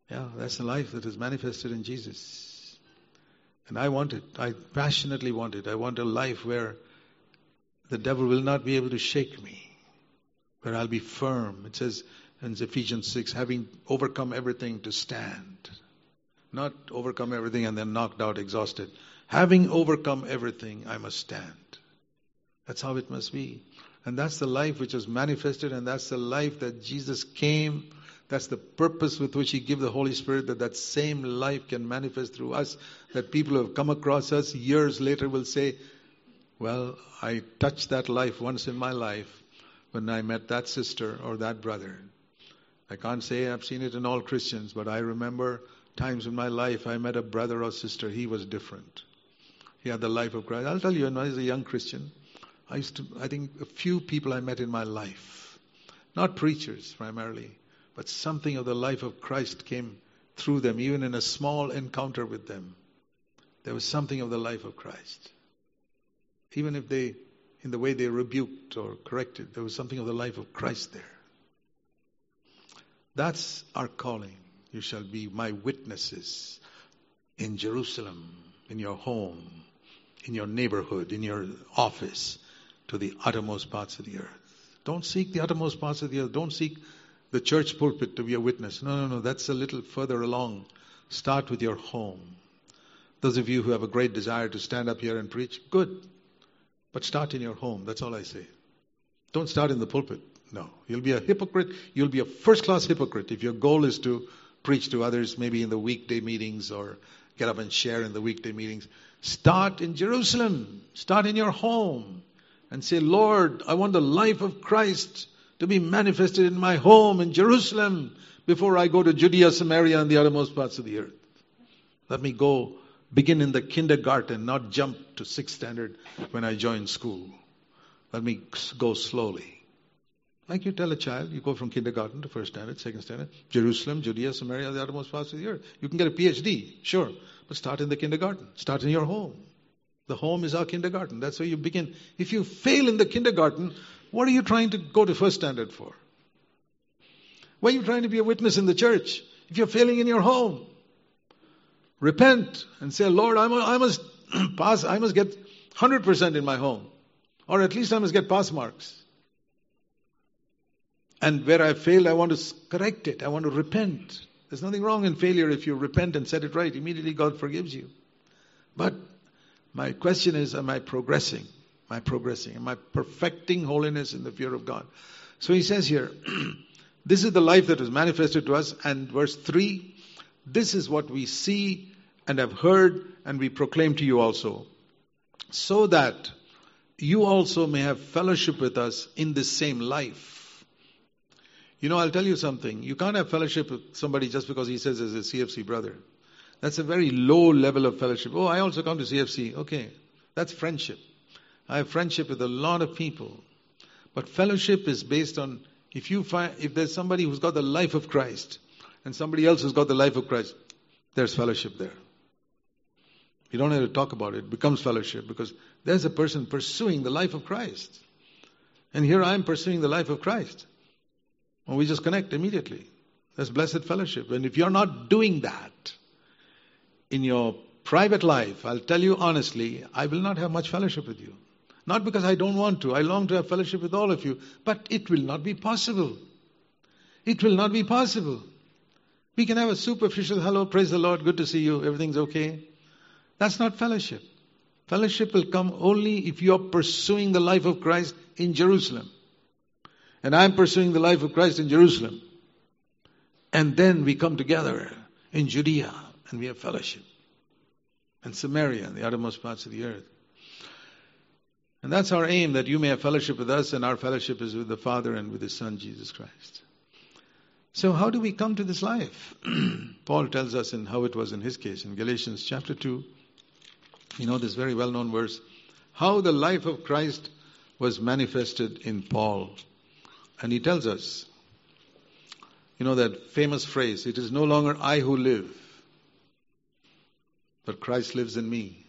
Yeah, that's the life that is manifested in Jesus. And I want it. I passionately want it. I want a life where the devil will not be able to shake me, where I'll be firm. It says in Ephesians 6, having overcome everything to stand. Not overcome everything and then knocked out, exhausted. Having overcome everything, I must stand. That's how it must be. And that's the life which was manifested, and that's the life that Jesus came. That's the purpose with which He gave the Holy Spirit, that that same life can manifest through us, that people who have come across us years later will say, well, I touched that life once in my life when I met that sister or that brother. I can't say I've seen it in all Christians, but I remember times in my life I met a brother or sister. He was different. He had the life of Christ. I'll tell you, when I was a young Christian, I used to, I think a few people I met in my life, not preachers primarily, but something of the life of Christ came through them, even in a small encounter with them. There was something of the life of Christ. Even if they, in the way they rebuked or corrected, there was something of the life of Christ there. That's our calling. You shall be my witnesses in Jerusalem, in your home, in your neighborhood, in your office, to the uttermost parts of the earth. Don't seek the uttermost parts of the earth. Don't seek the church pulpit to be a witness. No, no, no. That's a little further along. Start with your home. Those of you who have a great desire to stand up here and preach, good. But start in your home. That's all I say. Don't start in the pulpit. No. You'll be a hypocrite. You'll be a first class hypocrite if your goal is to preach to others, maybe in the weekday meetings or get up and share in the weekday meetings. Start in Jerusalem. Start in your home and say, Lord, I want the life of Christ to be manifested in my home in Jerusalem before I go to Judea, Samaria, and the uttermost parts of the earth. Let me go begin in the kindergarten, not jump to sixth standard when I join school. Let me go slowly. Like you tell a child, you go from kindergarten to first standard, second standard, Jerusalem, Judea, Samaria, the uttermost parts of the earth. You can get a PhD, sure, but start in the kindergarten. Start in your home. The home is our kindergarten. That's where you begin. If you fail in the kindergarten, what are you trying to go to first standard for? Why are you trying to be a witness in the church if you're failing in your home? Repent and say, Lord, I must, I must pass, I must get 100% in my home. Or at least I must get pass marks. And where I failed, I want to correct it. I want to repent. There's nothing wrong in failure if you repent and set it right. Immediately God forgives you. But my question is, am I progressing? Am I progressing? Am I perfecting holiness in the fear of God? So he says here, this is the life that was manifested to us. And verse 3, this is what we see and have heard and we proclaim to you also. So that you also may have fellowship with us in this same life. You know, I'll tell you something. You can't have fellowship with somebody just because he says he's a CFC brother. That's a very low level of fellowship. Oh, I also come to CFC. Okay. That's friendship. I have friendship with a lot of people. But fellowship is based on if you find if there's somebody who's got the life of Christ and somebody else who's got the life of Christ, there's fellowship there. You don't have to talk about it. It becomes fellowship because there's a person pursuing the life of Christ. And here I am pursuing the life of Christ. Well, we just connect immediately. That's blessed fellowship. And if you're not doing that in your private life, I'll tell you honestly, I will not have much fellowship with you. Not because I don't want to. I long to have fellowship with all of you. But it will not be possible. It will not be possible. We can have a superficial hello, praise the Lord, good to see you, everything's okay. That's not fellowship. Fellowship will come only if you're pursuing the life of Christ in Jerusalem. And I'm pursuing the life of Christ in Jerusalem. And then we come together in Judea and we have fellowship. And Samaria and the uttermost parts of the earth. And that's our aim, that you may have fellowship with us, and our fellowship is with the Father and with His Son, Jesus Christ. So, how do we come to this life? Paul tells us in how it was in his case in Galatians chapter 2. You know this very well known verse. How the life of Christ was manifested in Paul. And he tells us, you know that famous phrase, it is no longer I who live, but Christ lives in me.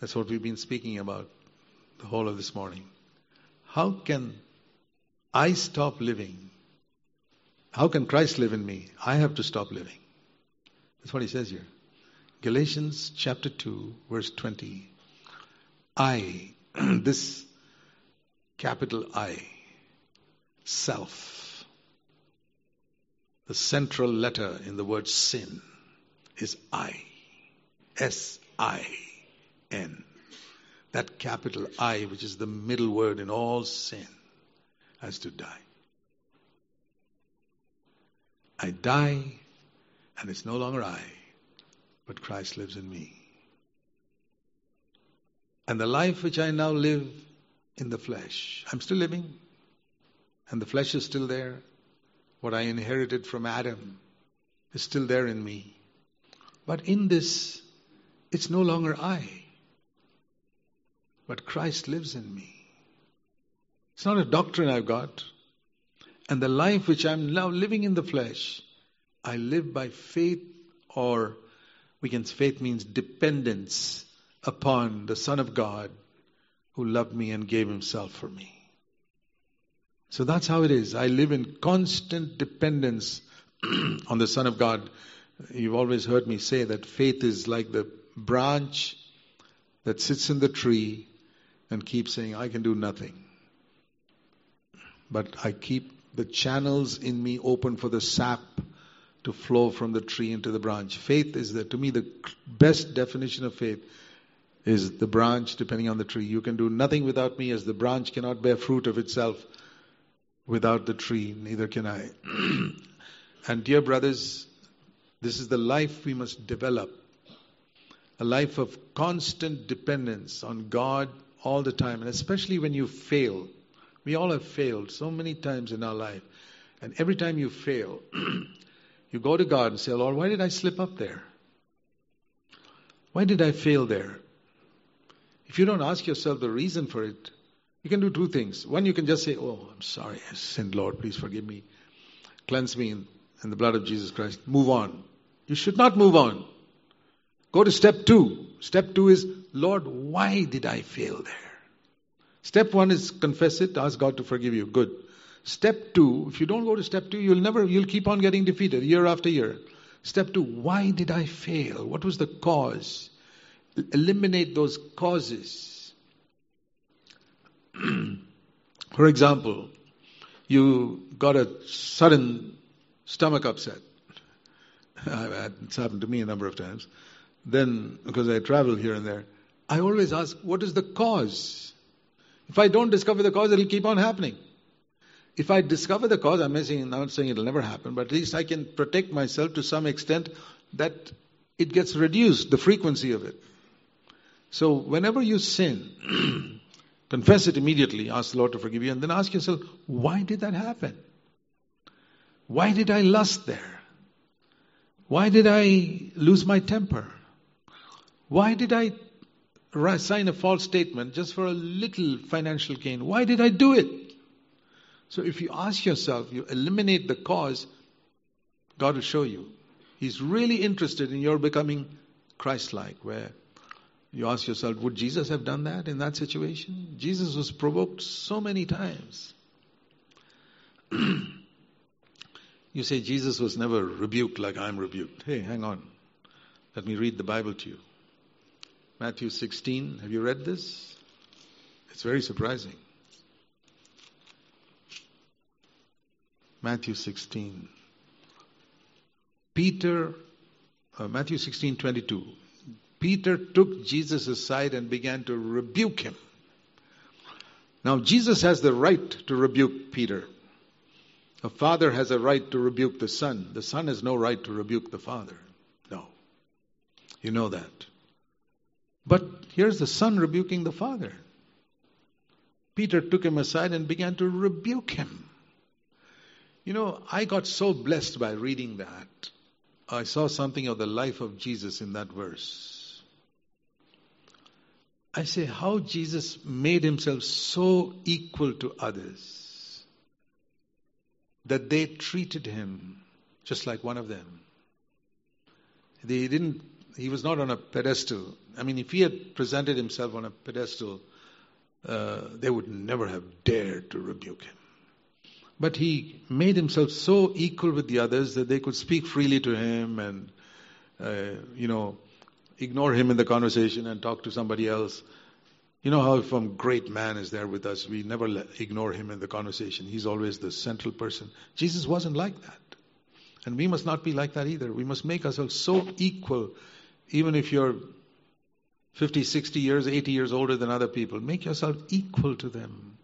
That's what we've been speaking about the whole of this morning. How can I stop living. How can Christ live in me? I have to stop living. That's what he says here. Galatians chapter 2, verse 20. I, this capital I, self, the central letter in the word sin is I. S I N. That capital I, which is the middle word in all sin, has to die. I die, and it's no longer I, but Christ lives in me. And the life which I now live in the flesh, I'm still living, and the flesh is still there. What I inherited from Adam is still there in me. But in this, it's no longer I, but Christ lives in me. It's not a doctrine I've got. And the life which I'm now living in the flesh, I live by faith, or we can faith means dependence upon the Son of God who loved me and gave himself for me. So that's how it is. I live in constant dependence on the Son of God. You've always heard me say that faith is like the branch that sits in the tree and keeps saying, I can do nothing. But I keep the channels in me open for the sap to flow from the tree into the branch. Faith is that, to me, the best definition of faith is the branch depending on the tree. You can do nothing without me as the branch cannot bear fruit of itself without the tree, neither can I. and dear brothers, this is the life we must develop a life of constant dependence on God all the time, and especially when you fail. We all have failed so many times in our life. And every time you fail, you go to God and say, Lord, why did I slip up there? Why did I fail there? If you don't ask yourself the reason for it, you can do two things. One, you can just say, Oh, I'm sorry, I sinned, Lord, please forgive me. Cleanse me in, in the blood of Jesus Christ. Move on. You should not move on. Go to step two. Step two is, Lord, why did I fail there? Step one is confess it, ask God to forgive you. Good. Step two, if you don't go to step two, you'll never, you'll keep on getting defeated year after year. Step two, why did I fail? What was the cause? Eliminate those causes. For example, you got a sudden stomach upset. It's happened to me a number of times then, because I travel here and there, I always ask, what is the cause? If I don't discover the cause, it'll keep on happening. If I discover the cause, I'm not saying it'll never happen, but at least I can protect myself to some extent that it gets reduced, the frequency of it. So whenever you sin, confess it immediately, ask the Lord to forgive you, and then ask yourself, why did that happen? Why did I lust there? Why did I lose my temper? Why did I sign a false statement just for a little financial gain? Why did I do it? So if you ask yourself, you eliminate the cause, God will show you. He's really interested in your becoming Christ like, where you ask yourself, would Jesus have done that in that situation? Jesus was provoked so many times. you say Jesus was never rebuked like I'm rebuked. Hey, hang on. Let me read the Bible to you. Matthew 16. Have you read this? It's very surprising. Matthew 16. Peter, uh, Matthew 16, 22. Peter took Jesus aside and began to rebuke him. Now, Jesus has the right to rebuke Peter. A father has a right to rebuke the son. The son has no right to rebuke the father. No. You know that. But here's the son rebuking the father. Peter took him aside and began to rebuke him. You know, I got so blessed by reading that. I saw something of the life of Jesus in that verse. I say how Jesus made himself so equal to others that they treated him just like one of them. They didn't he was not on a pedestal. I mean, if he had presented himself on a pedestal, uh, they would never have dared to rebuke him. But he made himself so equal with the others that they could speak freely to him and, uh, you know, ignore him in the conversation and talk to somebody else. You know how if some great man is there with us, we never ignore him in the conversation. He's always the central person. Jesus wasn't like that. And we must not be like that either. We must make ourselves so equal, even if you're 50, 60 years, 80 years older than other people. Make yourself equal to them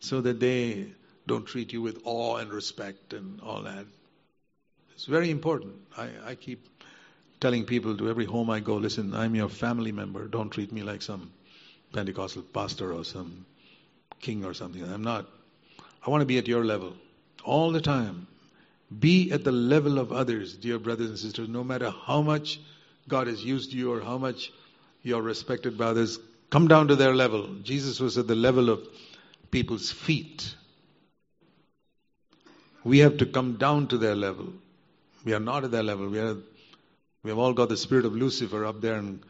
so that they don't treat you with awe and respect and all that. It's very important. I, I keep telling people to every home I go, listen, I'm your family member. Don't treat me like some Pentecostal pastor or some king or something. I'm not. I want to be at your level all the time. Be at the level of others, dear brothers and sisters, no matter how much God has used you or how much you're respected by others. Come down to their level. Jesus was at the level of people's feet. We have to come down to their level. We are not at their level. We are. We have all got the spirit of Lucifer up there, and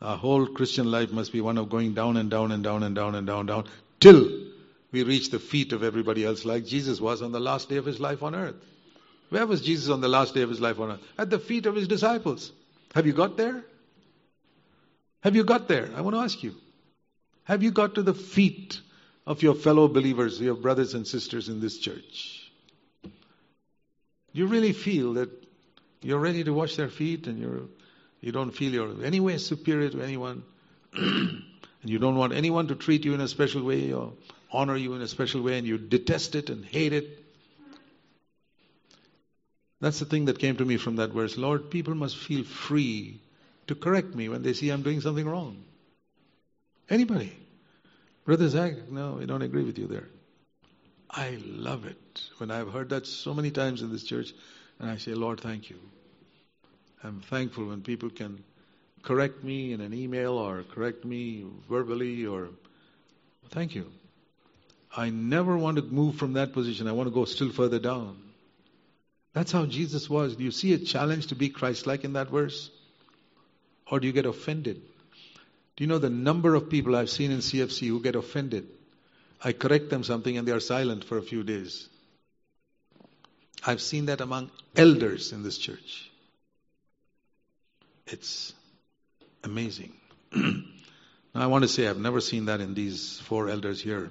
our whole Christian life must be one of going down and down and down and down and down and down till we reach the feet of everybody else, like Jesus was on the last day of his life on earth. Where was Jesus on the last day of his life on earth? At the feet of his disciples. Have you got there? Have you got there? I want to ask you. Have you got to the feet of your fellow believers, your brothers and sisters in this church? Do you really feel that you're ready to wash their feet and you're, you don't feel you're anyway superior to anyone? and you don't want anyone to treat you in a special way or honor you in a special way and you detest it and hate it? That's the thing that came to me from that verse. Lord, people must feel free to correct me when they see I'm doing something wrong. Anybody. Brother Zac, no, we don't agree with you there. I love it when I've heard that so many times in this church, and I say, Lord, thank you. I'm thankful when people can correct me in an email or correct me verbally or thank you. I never want to move from that position. I want to go still further down. That's how Jesus was. Do you see a challenge to be Christ like in that verse? Or do you get offended? Do you know the number of people I've seen in CFC who get offended? I correct them something and they are silent for a few days. I've seen that among elders in this church. It's amazing. now, I want to say I've never seen that in these four elders here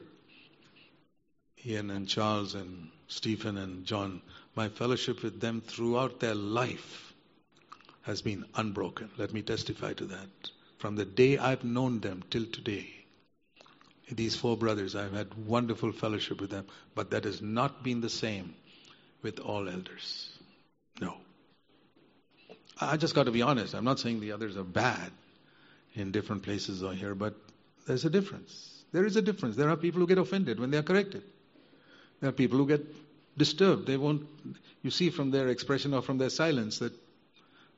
Ian and Charles and Stephen and John my fellowship with them throughout their life has been unbroken. Let me testify to that. From the day I've known them till today, these four brothers, I've had wonderful fellowship with them, but that has not been the same with all elders. No. I just got to be honest. I'm not saying the others are bad in different places or here, but there's a difference. There is a difference. There are people who get offended when they are corrected. There are people who get disturbed. They won't, you see from their expression or from their silence that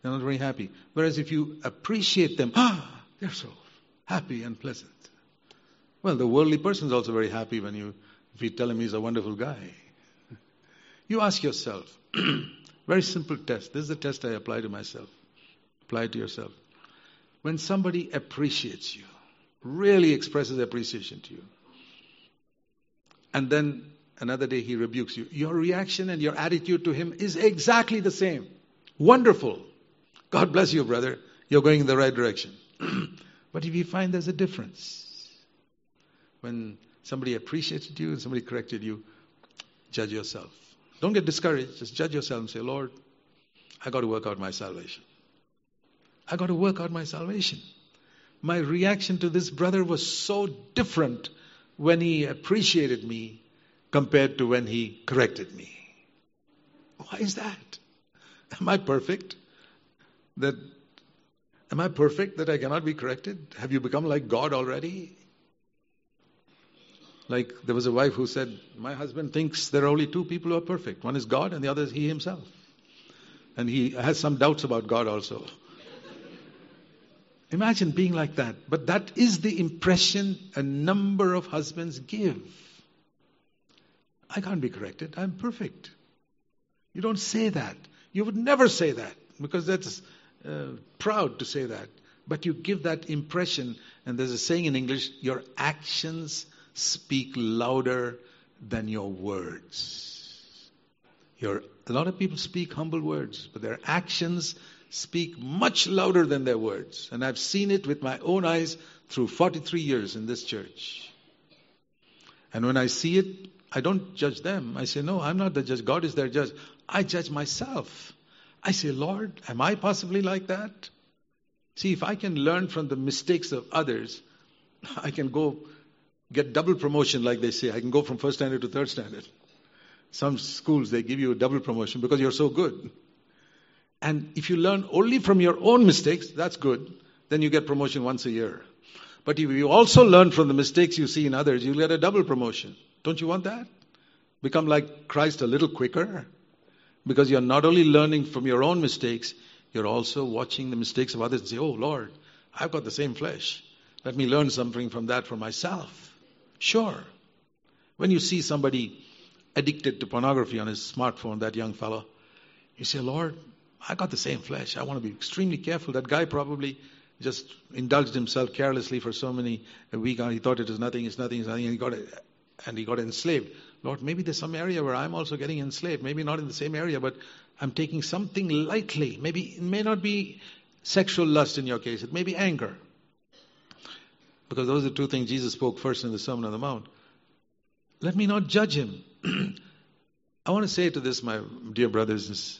they're not very happy. Whereas if you appreciate them, ah, they're so happy and pleasant. Well, the worldly person is also very happy when you, if you tell him he's a wonderful guy. You ask yourself, very simple test. This is the test I apply to myself. Apply it to yourself. When somebody appreciates you, really expresses appreciation to you, and then Another day he rebukes you. Your reaction and your attitude to him is exactly the same. Wonderful. God bless you, brother. You're going in the right direction. but if you find there's a difference, when somebody appreciated you and somebody corrected you, judge yourself. Don't get discouraged. Just judge yourself and say, Lord, I got to work out my salvation. I got to work out my salvation. My reaction to this brother was so different when he appreciated me compared to when he corrected me. Why is that? Am I perfect? That am I perfect that I cannot be corrected? Have you become like God already? Like there was a wife who said, My husband thinks there are only two people who are perfect. One is God and the other is he himself. And he has some doubts about God also. Imagine being like that. But that is the impression a number of husbands give. I can't be corrected. I'm perfect. You don't say that. You would never say that because that's uh, proud to say that. But you give that impression, and there's a saying in English your actions speak louder than your words. Your, a lot of people speak humble words, but their actions speak much louder than their words. And I've seen it with my own eyes through 43 years in this church. And when I see it, I don't judge them. I say, No, I'm not the judge. God is their judge. I judge myself. I say, Lord, am I possibly like that? See, if I can learn from the mistakes of others, I can go get double promotion, like they say. I can go from first standard to third standard. Some schools, they give you a double promotion because you're so good. And if you learn only from your own mistakes, that's good. Then you get promotion once a year. But if you also learn from the mistakes you see in others, you'll get a double promotion. Don't you want that? Become like Christ a little quicker? Because you're not only learning from your own mistakes, you're also watching the mistakes of others and say, Oh Lord, I've got the same flesh. Let me learn something from that for myself. Sure. When you see somebody addicted to pornography on his smartphone, that young fellow, you say, Lord, I got the same flesh. I want to be extremely careful. That guy probably just indulged himself carelessly for so many a week. He thought it was nothing, it's nothing, it's nothing, and he got and he got enslaved. Lord, maybe there's some area where I'm also getting enslaved. Maybe not in the same area, but I'm taking something lightly. Maybe it may not be sexual lust in your case. It may be anger. Because those are the two things Jesus spoke first in the Sermon on the Mount. Let me not judge him. I want to say to this, my dear brothers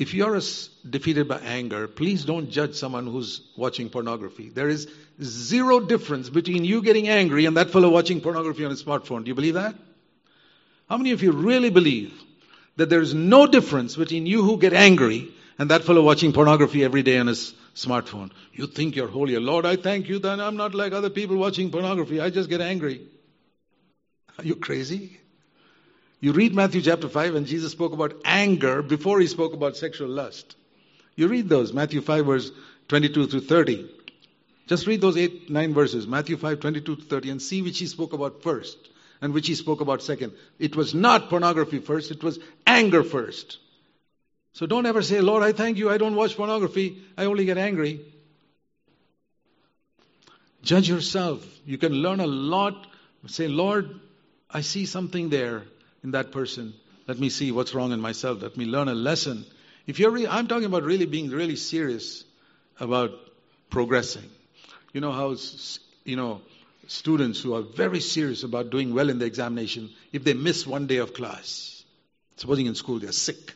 if you're defeated by anger, please don't judge someone who's watching pornography. There is zero difference between you getting angry and that fellow watching pornography on his smartphone. Do you believe that? How many of you really believe that there's no difference between you who get angry and that fellow watching pornography every day on his smartphone? You think you're holy. Lord, I thank you that I'm not like other people watching pornography. I just get angry. Are you crazy? You read Matthew chapter 5 and Jesus spoke about anger before he spoke about sexual lust. You read those, Matthew 5 verse 22 through 30. Just read those 8, 9 verses, Matthew 5, 22 to 30, and see which he spoke about first and which he spoke about second. It was not pornography first, it was anger first. So don't ever say, Lord, I thank you, I don't watch pornography, I only get angry. Judge yourself. You can learn a lot. Say, Lord, I see something there in that person. Let me see what's wrong in myself. Let me learn a lesson. If you're, re- I'm talking about really being really serious about progressing. You know how, you know, students who are very serious about doing well in the examination, if they miss one day of class, supposing in school they're sick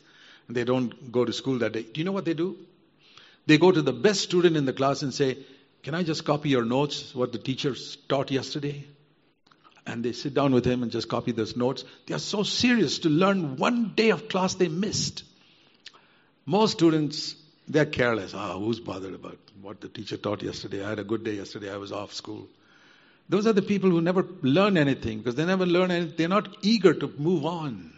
and they don't go to school that day, do you know what they do? They go to the best student in the class and say, Can I just copy your notes, what the teacher taught yesterday? and they sit down with him and just copy those notes. They are so serious to learn one day of class they missed. Most students, they're careless. Ah, who's bothered about what the teacher taught yesterday? I had a good day yesterday. I was off school. Those are the people who never learn anything because they never learn anything. They're not eager to move on.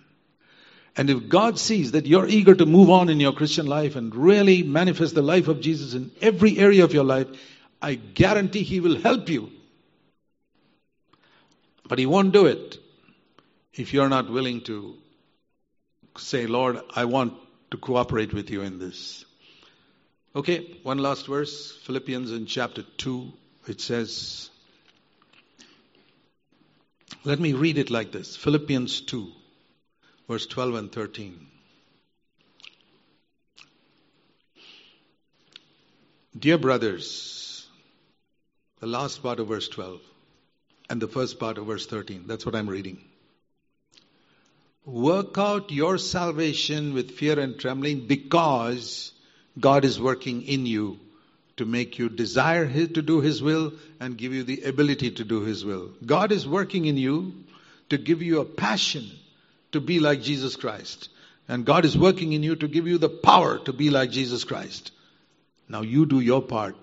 And if God sees that you're eager to move on in your Christian life and really manifest the life of Jesus in every area of your life, I guarantee He will help you but He won't do it if you're not willing to say, Lord, I want to cooperate with you in this. Okay, one last verse Philippians in chapter 2. It says, let me read it like this Philippians 2, verse 12 and 13. Dear brothers, the last part of verse 12 and the first part of verse 13. That's what I'm reading. Work out your salvation with fear and trembling because God is working in you to make you desire to do His will and give you the ability to do His will. God is working in you to give you a passion to be like Jesus Christ. And God is working in you to give you the power to be like Jesus Christ. Now you do your part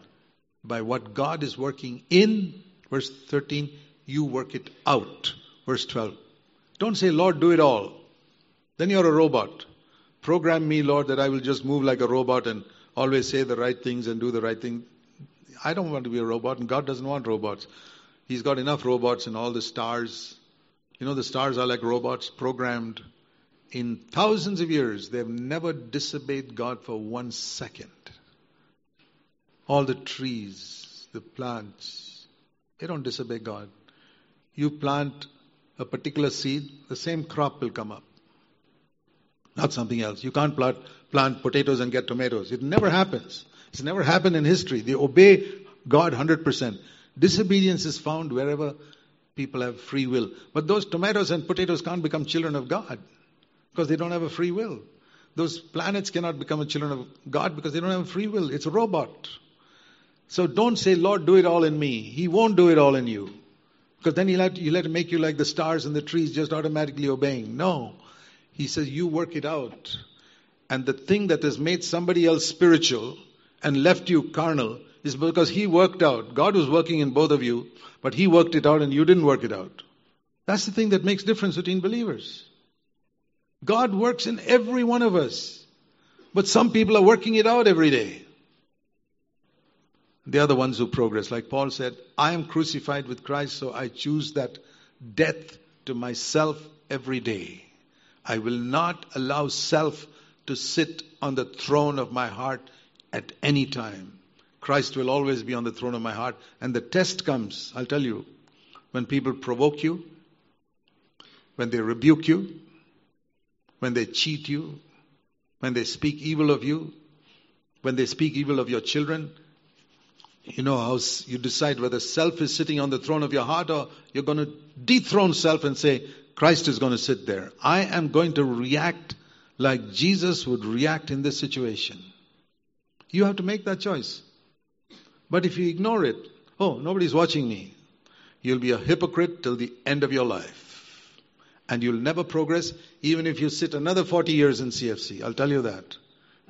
by what God is working in, verse 13, you work it out. Verse 12. Don't say, Lord, do it all. Then you're a robot. Program me, Lord, that I will just move like a robot and always say the right things and do the right thing. I don't want to be a robot, and God doesn't want robots. He's got enough robots and all the stars. You know, the stars are like robots programmed. In thousands of years, they've never disobeyed God for one second. All the trees, the plants, they don't disobey God. You plant a particular seed, the same crop will come up. Not something else. You can't plant, plant potatoes and get tomatoes. It never happens. It's never happened in history. They obey God 100%. Disobedience is found wherever people have free will. But those tomatoes and potatoes can't become children of God because they don't have a free will. Those planets cannot become a children of God because they don't have a free will. It's a robot. So don't say, Lord, do it all in me. He won't do it all in you. Because then he'll have, to, he'll make you like the stars and the trees just automatically obeying. No. He says, you work it out. And the thing that has made somebody else spiritual and left you carnal is because he worked out. God was working in both of you, but he worked it out and you didn't work it out. That's the thing that makes difference between believers. God works in every one of us. But some people are working it out every day. They are the ones who progress. Like Paul said, I am crucified with Christ, so I choose that death to myself every day. I will not allow self to sit on the throne of my heart at any time. Christ will always be on the throne of my heart. And the test comes, I'll tell you, when people provoke you, when they rebuke you, when they cheat you, when they speak evil of you, when they speak evil of your children, you know how you decide whether self is sitting on the throne of your heart or you're going to dethrone self and say, Christ is going to sit there. I am going to react like Jesus would react in this situation. You have to make that choice. But if you ignore it, oh, nobody's watching me, you'll be a hypocrite till the end of your life. And you'll never progress, even if you sit another 40 years in CFC. I'll tell you that.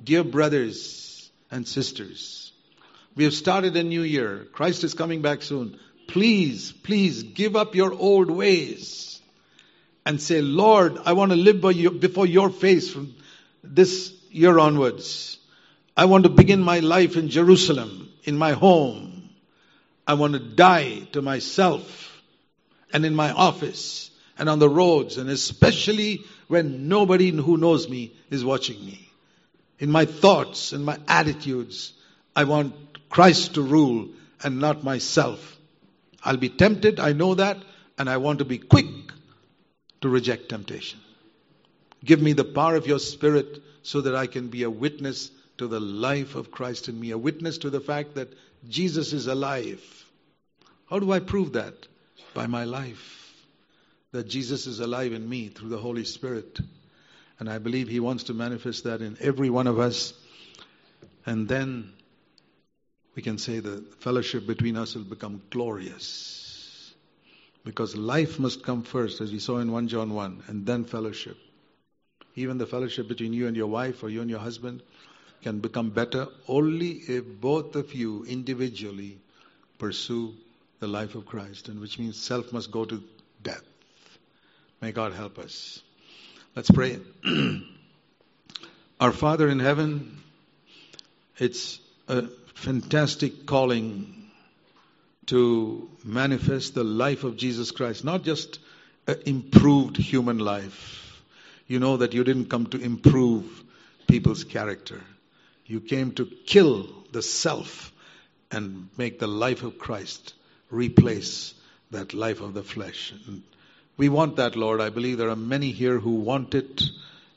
Dear brothers and sisters, we have started a new year. Christ is coming back soon. Please, please give up your old ways and say, Lord, I want to live before your face from this year onwards. I want to begin my life in Jerusalem, in my home. I want to die to myself and in my office and on the roads and especially when nobody who knows me is watching me. In my thoughts and my attitudes, I want Christ to rule and not myself. I'll be tempted, I know that, and I want to be quick to reject temptation. Give me the power of your spirit so that I can be a witness to the life of Christ in me, a witness to the fact that Jesus is alive. How do I prove that? By my life. That Jesus is alive in me through the Holy Spirit. And I believe He wants to manifest that in every one of us. And then we can say the fellowship between us will become glorious. Because life must come first, as we saw in 1 John 1, and then fellowship. Even the fellowship between you and your wife or you and your husband can become better only if both of you individually pursue the life of Christ, and which means self must go to death. May God help us. Let's pray. Our Father in heaven, it's a fantastic calling to manifest the life of Jesus Christ, not just an improved human life. You know that you didn't come to improve people's character. You came to kill the self and make the life of Christ replace that life of the flesh. And we want that, Lord. I believe there are many here who want it,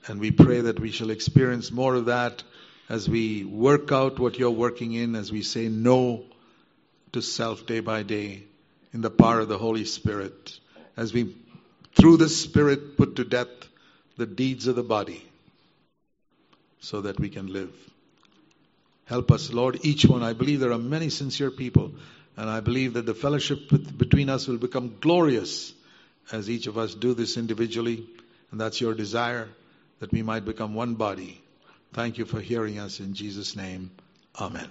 and we pray that we shall experience more of that as we work out what you're working in, as we say no to self day by day in the power of the Holy Spirit, as we, through the Spirit, put to death the deeds of the body so that we can live. Help us, Lord, each one. I believe there are many sincere people, and I believe that the fellowship between us will become glorious as each of us do this individually, and that's your desire that we might become one body Thank you for hearing us in Jesus' name. Amen.